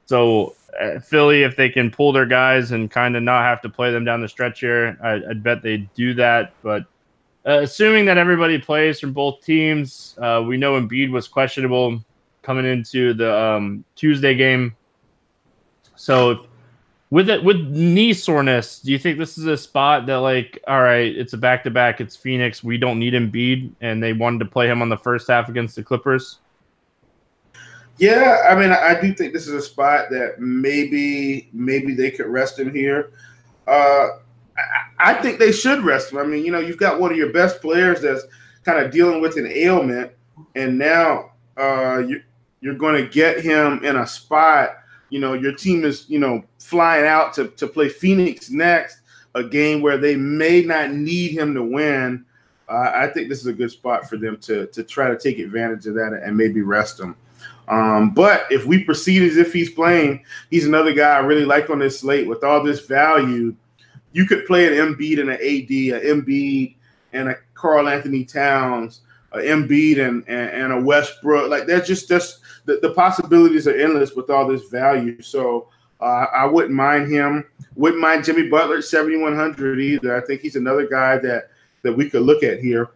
So uh, Philly, if they can pull their guys and kind of not have to play them down the stretch here, I, would bet they do that. But uh, assuming that everybody plays from both teams, uh, we know Embiid was questionable coming into the um, Tuesday game. So with it with knee soreness, do you think this is a spot that like, all right, it's a back to back, it's Phoenix, we don't need Embiid, and they wanted to play him on the first half against the Clippers?
Yeah, I mean, I do think this is a spot that maybe maybe they could rest him here. Uh, I, think they should rest him. I mean, you know, you've got one of your best players that's kind of dealing with an ailment, and now uh, you, you're going to get him in a spot. You know, your team is, you know, flying out to, to play Phoenix next, a game where they may not need him to win. Uh, I think this is a good spot for them to, to try to take advantage of that and maybe rest him. Um, but if we proceed as if he's playing, he's another guy I really like on this slate with all this value. You could play an Embiid and an AD, an Embiid and a Karl-Anthony Towns a Embiid and, and, and a Westbrook. Like that's just just the, the possibilities are endless with all this value. So Uh, I wouldn't mind him. Wouldn't mind Jimmy Butler 7100 either. I think he's another guy that that we could look at here.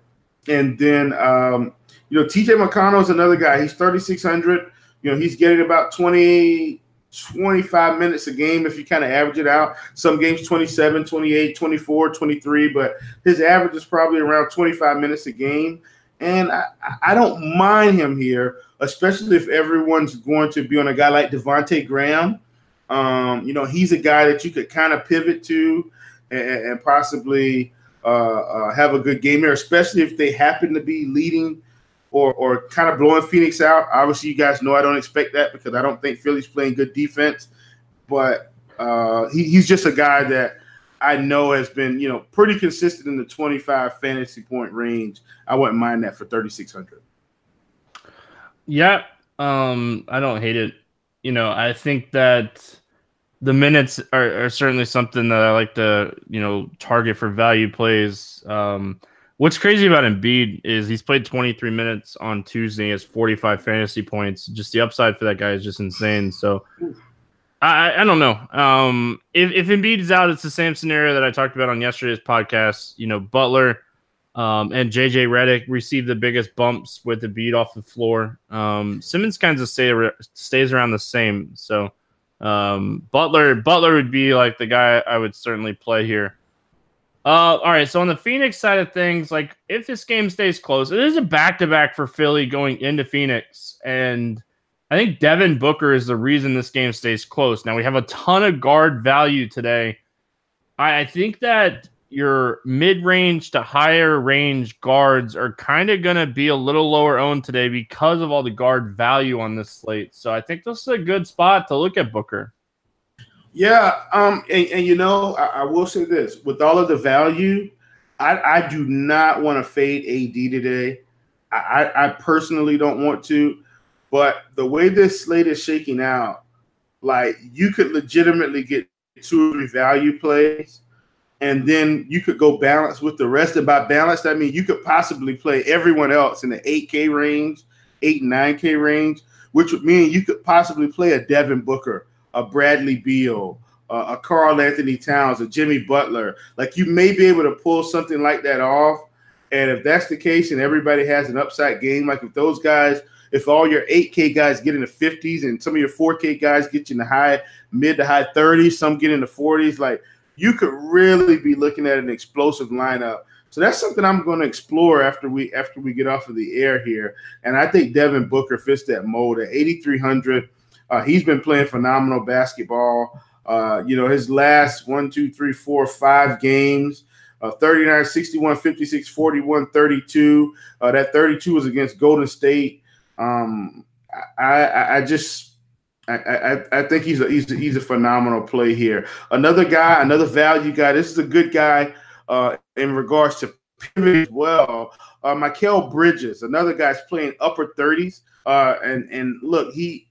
And then um, you know TJ McConnell is another guy. He's 3600. You know he's getting about 20 25 minutes a game if you kind of average it out. Some games 27, 28, 24, 23, but his average is probably around 25 minutes a game. And I, I don't mind him here, especially if everyone's going to be on a guy like Devonte Graham. Um, you know, he's a guy that you could kind of pivot to and, and possibly uh, uh, have a good game here, especially if they happen to be leading – or or kind of blowing Phoenix out. Obviously, you guys know I don't expect that because I don't think Philly's playing good defense. But uh, he, he's just a guy that I know has been you know pretty consistent in the 25 fantasy point range. I wouldn't mind that for 3600.
Yeah, um, I don't hate it. You know, I think that the minutes are, are, certainly something that I like to you know target for value plays. Um, What's crazy about Embiid is he's played 23 minutes on Tuesday. He has 45 fantasy points. Just the upside for that guy is just insane. So I, I don't know. Um, if, if Embiid is out, it's the same scenario that I talked about on yesterday's podcast. You know, Butler um, and JJ Redick received the biggest bumps with Embiid off the floor. Um, Simmons kind of stay, stays around the same. So um, Butler Butler would be like the guy I would certainly play here. Uh, all right. So on the Phoenix side of things, like if this game stays close, it is a back to back for Philly going into Phoenix, and I think Devin Booker is the reason this game stays close. Now we have a ton of guard value today. I, I think that your mid range to higher range guards are kind of going to be a little lower owned today because of all the guard value on this slate. So I think this is a good spot to look at Booker.
Yeah, um, and, and you know, I, I, will say this: with all of the value, I, I do not want to fade AD today. I, I personally don't want to, but the way this slate is shaking out, like you could legitimately get two or three value plays, and then you could go balance with the rest. And by balance, I mean you could possibly play everyone else in the 8K range, 8, 9K range, which would mean you could possibly play a Devin Booker a Bradley Beal, a Karl-Anthony Towns, a Jimmy Butler. Like you may be able to pull something like that off. And if that's the case, and everybody has an upside game, like if those guys, if all your 8K guys get in the 50s and some of your 4K guys get you in the high, mid to high 30s, some get in the 40s, like you could really be looking at an explosive lineup. So that's something I'm going to explore after we after we get off of the air here. And I think Devin Booker fits that mold at 8,300. Uh, he's been playing phenomenal basketball. Uh, you know, his last one, two, three, four, five games, uh, 39, 61, 56, 41, 32. Uh, that 32 was against Golden State. Um, I, I, just. I, I, I, think he's a, he's a, he's a phenomenal play here. Another guy, another value guy. This is a good guy uh, in regards to pivot as well. Uh, Mikal Bridges, another guy's playing upper 30s. Uh, and and look, he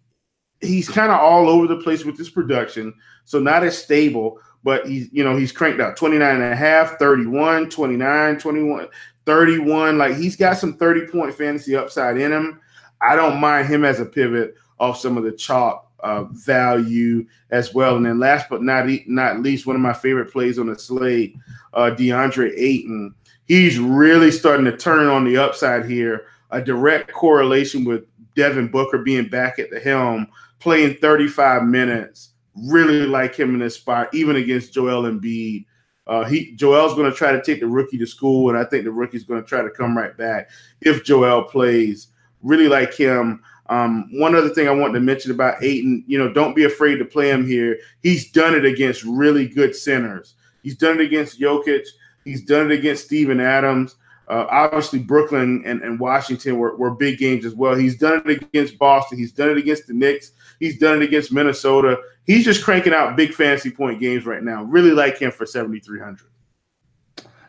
he's kind of all over the place with his production, so not as stable, but he's you know he's cranked out 29 and a half, 31, 29, 21, 31. Like he's got some 30 point fantasy upside in him. I don't mind him as a pivot off some of the chalk uh, value as well. And then last but not not least, one of my favorite plays on the slate, uh, DeAndre Ayton. He's really starting to turn on the upside here. A direct correlation with Devin Booker being back at the helm playing 35 minutes. Really like him in this spot, even against Joel Embiid. Uh, he Joel's going to try to take the rookie to school, and I think the rookie's going to try to come right back if Joel plays. Really like him. Um, one other thing I wanted to mention about Ayton, you know, don't be afraid to play him here. He's done it against really good centers. He's done it against Jokic. He's done it against Steven Adams. Uh, obviously, Brooklyn and, and Washington were, were big games as well. He's done it against Boston. He's done it against the Knicks. He's done it against Minnesota. He's just cranking out big fantasy point games right now. Really like him for 7,300.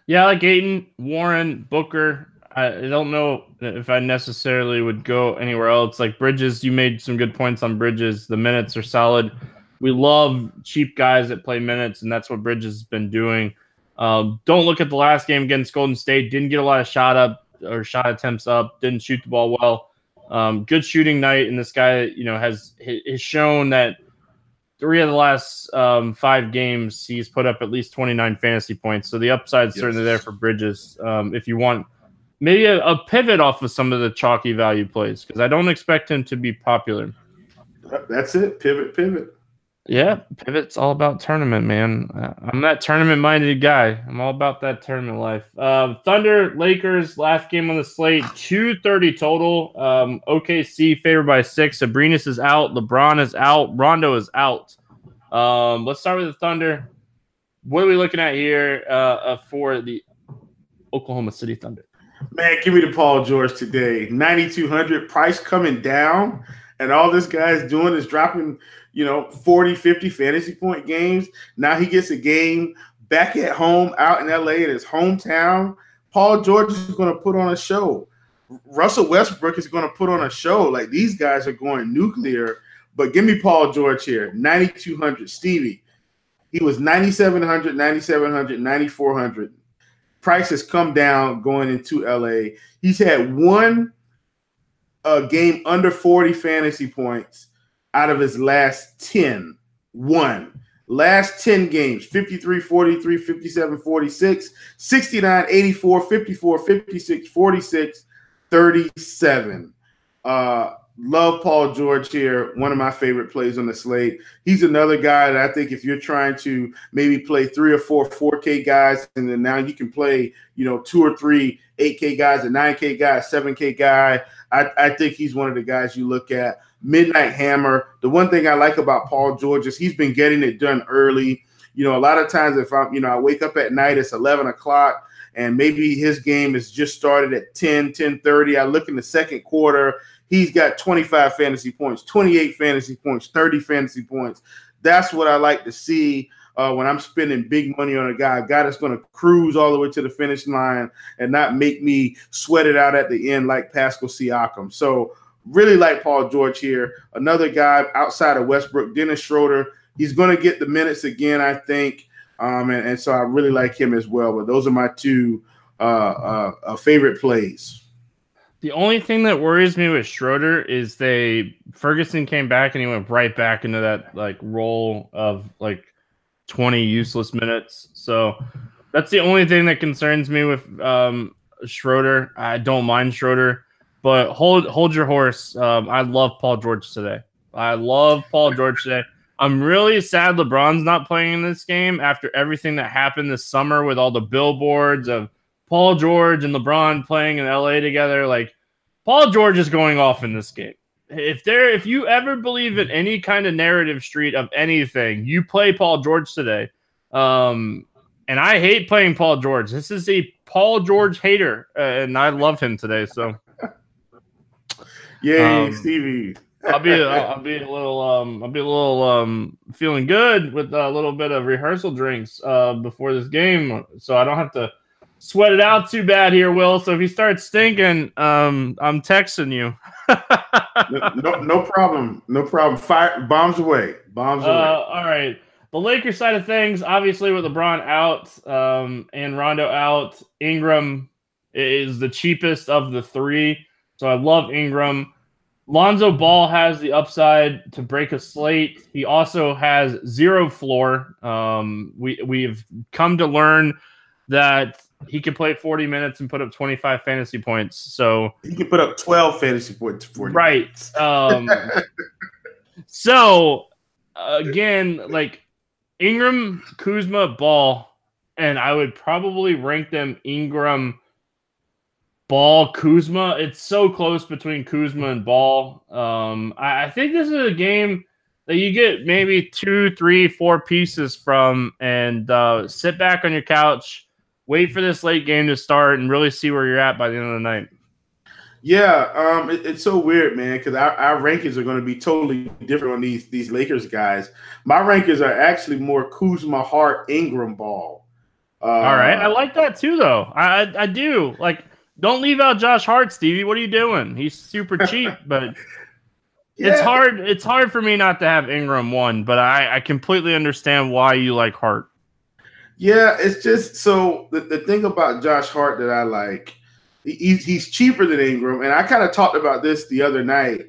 Yeah, I like Ayton, Warren, Booker. I don't know if I necessarily would go anywhere else. Like Bridges, you made some good points on Bridges. The minutes are solid. We love cheap guys that play minutes, and that's what Bridges has been doing. Um, don't look at the last game against Golden State. Didn't get a lot of shot up or shot attempts up. Didn't shoot the ball well. Um, good shooting night, and this guy, you know, has has shown that three of the last um, five games, he's put up at least 29 fantasy points. So the upside's yes. certainly there for Bridges. Um, if you want maybe a, a, pivot off of some of the chalky value plays, because I don't expect him to be popular.
That's it. Pivot, pivot.
Yeah, pivot's all about tournament, man. I'm that tournament minded guy. I'm all about that tournament life. Uh, Thunder, Lakers, last game on the slate, 230 total. Um, OKC favored by six. Sabrinas is out. LeBron is out. Rondo is out. Um, let's start with the Thunder. What are we looking at here uh, uh for the Oklahoma City Thunder?
Man, give me the Paul George today. 9,200 price coming down. And all this guy's doing is dropping – you know, 40, 50 fantasy point games. Now he gets a game back at home out in LA in his hometown. Paul George is going to put on a show. Russell Westbrook is going to put on a show. Like these guys are going nuclear. But give me Paul George here, 9,200. Stevie, he was 9,700, 9,700, 9,400. Price has come down going into LA. He's had one uh, game under 40 fantasy points out of his last 10 One. Last 10 games 53, 43, 57, 46, 69, 84, 54, 56, 46, 37. Uh, love Paul George here. One of my favorite plays on the slate. He's another guy that I think if you're trying to maybe play three or four 4K guys, and then now you can play, you know, two or three 8K guys, a 9K guy, a 7K guy. I, I think he's one of the guys you look at. Midnight Hammer. The one thing I like about Paul George is he's been getting it done early. You know, a lot of times if I'm, you know, I wake up at night, it's 11 o'clock, and maybe his game is just started at 10, 10 30. I look in the second quarter, he's got 25 fantasy points, 28 fantasy points, 30 fantasy points. That's what I like to see. Uh, when I'm spending big money on a guy, a guy that's going to cruise all the way to the finish line and not make me sweat it out at the end like Pascal Siakam. So Really like Paul George here. Another guy outside of Westbrook, Dennis Schroeder. He's going to get the minutes again, I think. Um, and, and, so I really like him as well. But those are my two uh, uh, uh, favorite plays.
The only thing that worries me with Schroeder is they Ferguson came back and he went right back into that like role of like 20 useless minutes. So that's the only thing that concerns me with um, Schroeder. I don't mind Schroeder. But hold hold your horse. Um, I love Paul George today. I love Paul George today. I'm really sad LeBron's not playing in this game after everything that happened this summer with all the billboards of Paul George and LeBron playing in LA together. Like Paul George is going off in this game. If there, if you ever believe in any kind of narrative street of anything, you play Paul George today. Um, and I hate playing Paul George. This is a Paul George hater, uh, and I love him today. So
Yay, um, Stevie.
I'll be (laughs) I'll be a little um I'll be a little um feeling good with a little bit of rehearsal drinks uh before this game, so I don't have to sweat it out too bad here, Will. So if you start stinking, um I'm texting you.
no, no, no problem, no problem. Fire bombs away, bombs uh, away.
All right. The Lakers side of things, obviously with LeBron out um, and Rondo out, Ingram is the cheapest of the three. So I love Ingram. Lonzo Ball has the upside to break a slate. He also has zero floor. Um, we we've come to learn that he can play 40 minutes and put up 25 fantasy points. So
he can put up 12 fantasy points. 40
right. Um, (laughs) so again, like Ingram, Kuzma, Ball, and I would probably rank them Ingram Ball, Kuzma. It's so close between Kuzma and Ball. Um, I, I, think this is a game that you get maybe two, three, four pieces from, and uh, sit back on your couch, wait for this late game to start, and really see where you're at by the end of the night.
Yeah, um, it, it's so weird, man, because our, our rankings are going to be totally different on these these Lakers guys. My rankings are actually more Kuzma, Hart, Ingram, Ball.
Uh, All right, I like that too, though. I, I, I do like don't leave out Josh Hart, Stevie. What are you doing? He's super cheap, (laughs) but yeah. it's hard. It's hard for me not to have Ingram one, but I, I completely understand why you like Hart.
Yeah, it's just so the, the thing about Josh Hart that I like, he's he's cheaper than Ingram, and I kind of talked about this the other night.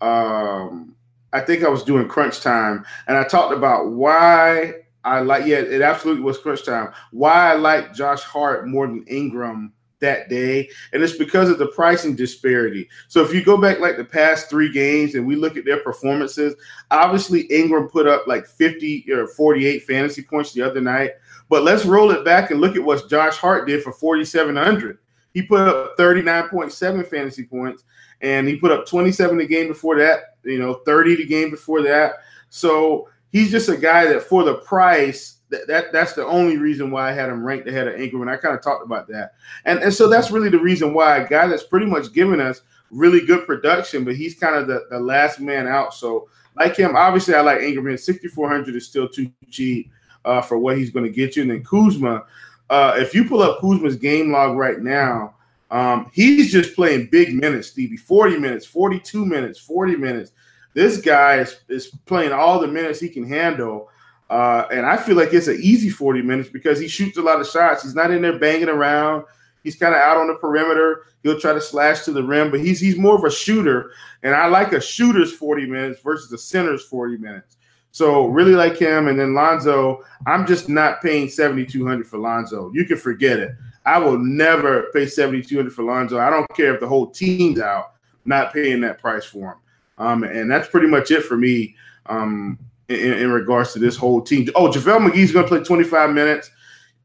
Um, I think I was doing crunch time, and I talked about why I like. Yeah, it absolutely was crunch time. Why I like Josh Hart more than Ingram that day, and it's because of the pricing disparity. So if you go back like the past three games and we look at their performances, obviously Ingram put up like 50 or 48 fantasy points the other night. But let's roll it back and look at what Josh Hart did for 4,700. He put up 39.7 fantasy points, and he put up 27 the game before that, you know, 30 the game before that. So he's just a guy that for the price, that, that that's the only reason why I had him ranked ahead of Ingram. And I kind of talked about that. And, and so that's really the reason why a guy that's pretty much given us really good production, but he's kind of the, the last man out. So like him, obviously I like Ingram. 6,400 is still too cheap uh, for what he's going to get you. And then Kuzma, uh, if you pull up Kuzma's game log right now, um, he's just playing big minutes, Stevie. 40 minutes, 42 minutes, 40 minutes. This guy is, is playing all the minutes he can handle. Uh, and I feel like it's an easy 40 minutes because he shoots a lot of shots. He's not in there banging around. He's kind of out on the perimeter. He'll try to slash to the rim, but he's he's more of a shooter. And I like a shooter's 40 minutes versus a center's 40 minutes. So really like him. And then Lonzo, I'm just not paying 7,200 for Lonzo. You can forget it. I will never pay 7,200 for Lonzo. I don't care if the whole team's out, not paying that price for him. Um, and that's pretty much it for me um, in, in, regards to this whole team. Oh, JaVale McGee's going to play 25 minutes,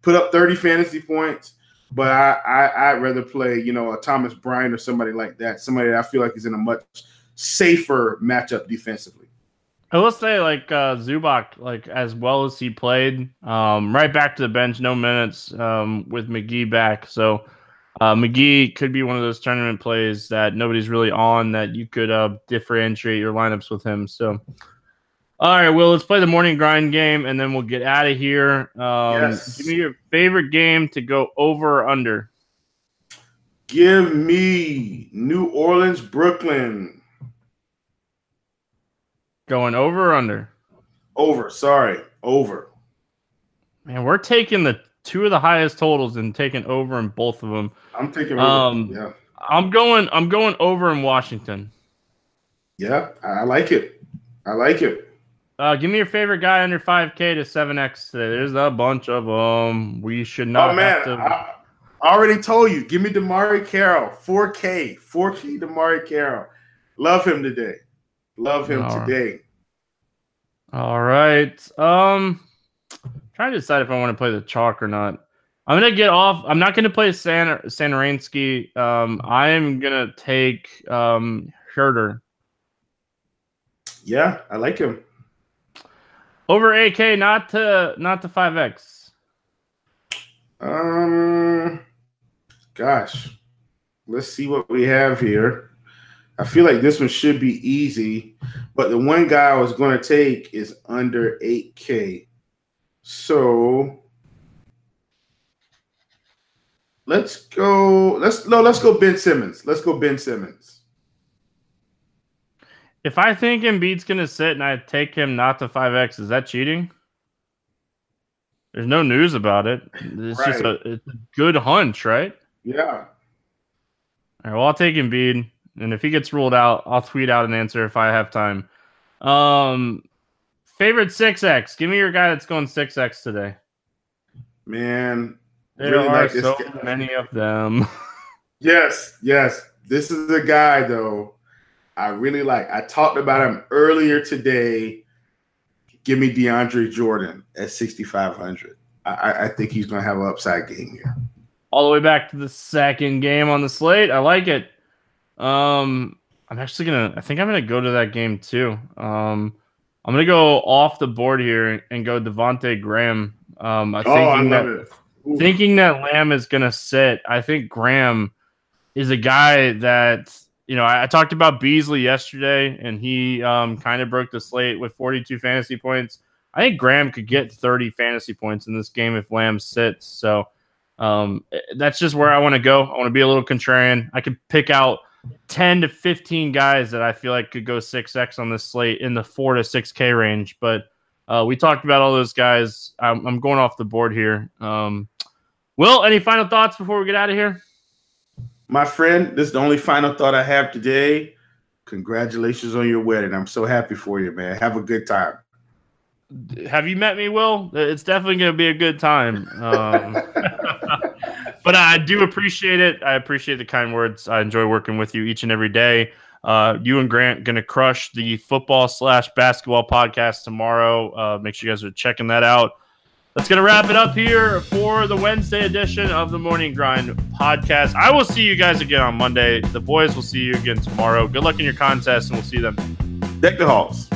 put up 30 fantasy points. But I, I, I'd rather play, you know, a Thomas Bryant or somebody like that, somebody that I feel like is in a much safer matchup defensively.
I will say, like uh, Zubac, like as well as he played, um, right back to the bench, no minutes um, with McGee back. So uh, McGee could be one of those tournament plays that nobody's really on that you could uh, differentiate your lineups with him. So, all right, well, let's play the morning grind game and then we'll get out of here. Um, yes. Give me your favorite game to go over or under.
Give me New Orleans, Brooklyn.
Going over or under?
Over. Sorry, over.
Man, we're taking the two of the highest totals and taking over in both of them.
I'm taking. Um, yeah.
I'm going. I'm going over in Washington.
Yeah, I like it. I like it.
Uh, give me your favorite guy under 5K to 7X today. There's a bunch of them. We should not.
Oh man, to... I, already told you. Give me DeMarre Carroll, 4K, 4K DeMarre Carroll. Love him today. Love him All today.
Right. All right. Um, trying to decide if I want to play the chalk or not. I'm gonna get off. I'm not gonna play San Satoransky. Um, I am gonna take um Huerter.
Yeah, I like him.
Over AK, not to not to five X.
Um, gosh, let's see what we have here. I feel like this one should be easy, but the one guy I was going to take is under 8K. So let's go. Let's no, let's go Ben Simmons. Let's go Ben Simmons.
If I think Embiid's gonna sit and I take him not to 5X, is that cheating? There's no news about it. It's right. just a, it's a good hunch, right?
Yeah. All
right, well, I'll take Embiid. And if he gets ruled out, I'll tweet out an answer if I have time. Um, favorite six X. Give me your guy that's going six X today.
Man,
there really are like so guy. many of them. (laughs)
yes, yes. This is a guy though. I really like. I talked about him earlier today. Give me DeAndre Jordan at 6,500. I, I think he's going to have an upside game here.
All the way back to the second game on the slate. I like it. Um, I'm actually gonna. I think I'm gonna go to that game too. Um, I'm gonna go off the board here and go Devonte Graham. Um, I oh, thinking that thinking that Lamb is gonna sit. I think Graham is a guy that you know. I, I talked about Beasley yesterday, and he um, kind of broke the slate with 42 fantasy points. I think Graham could get 30 fantasy points in this game if Lamb sits. So um, that's just where I want to go. I want to be a little contrarian. I could pick out 10 to 15 guys that I feel like could go 6X on this slate in the 4 to 6K range. But uh, we talked about all those guys. I'm, I'm going off the board here. Um, Will, any final thoughts before we get out of here?
My friend, this is the only final thought I have today. congratulations on your wedding. I'm so happy for you, man. Have a good time.
Have you met me, Will? It's definitely going to be a good time. Um, (laughs) but I do appreciate it. I appreciate the kind words. I enjoy working with you each and every day. Uh, you and Grant to crush the football slash basketball podcast tomorrow. Uh, make sure you guys are checking that out. That's to wrap it up here for the Wednesday edition of the Morning Grind podcast. I will see you guys again on Monday. The boys will see you again tomorrow. Good luck in your contest, and we'll see them.
Deck the halls.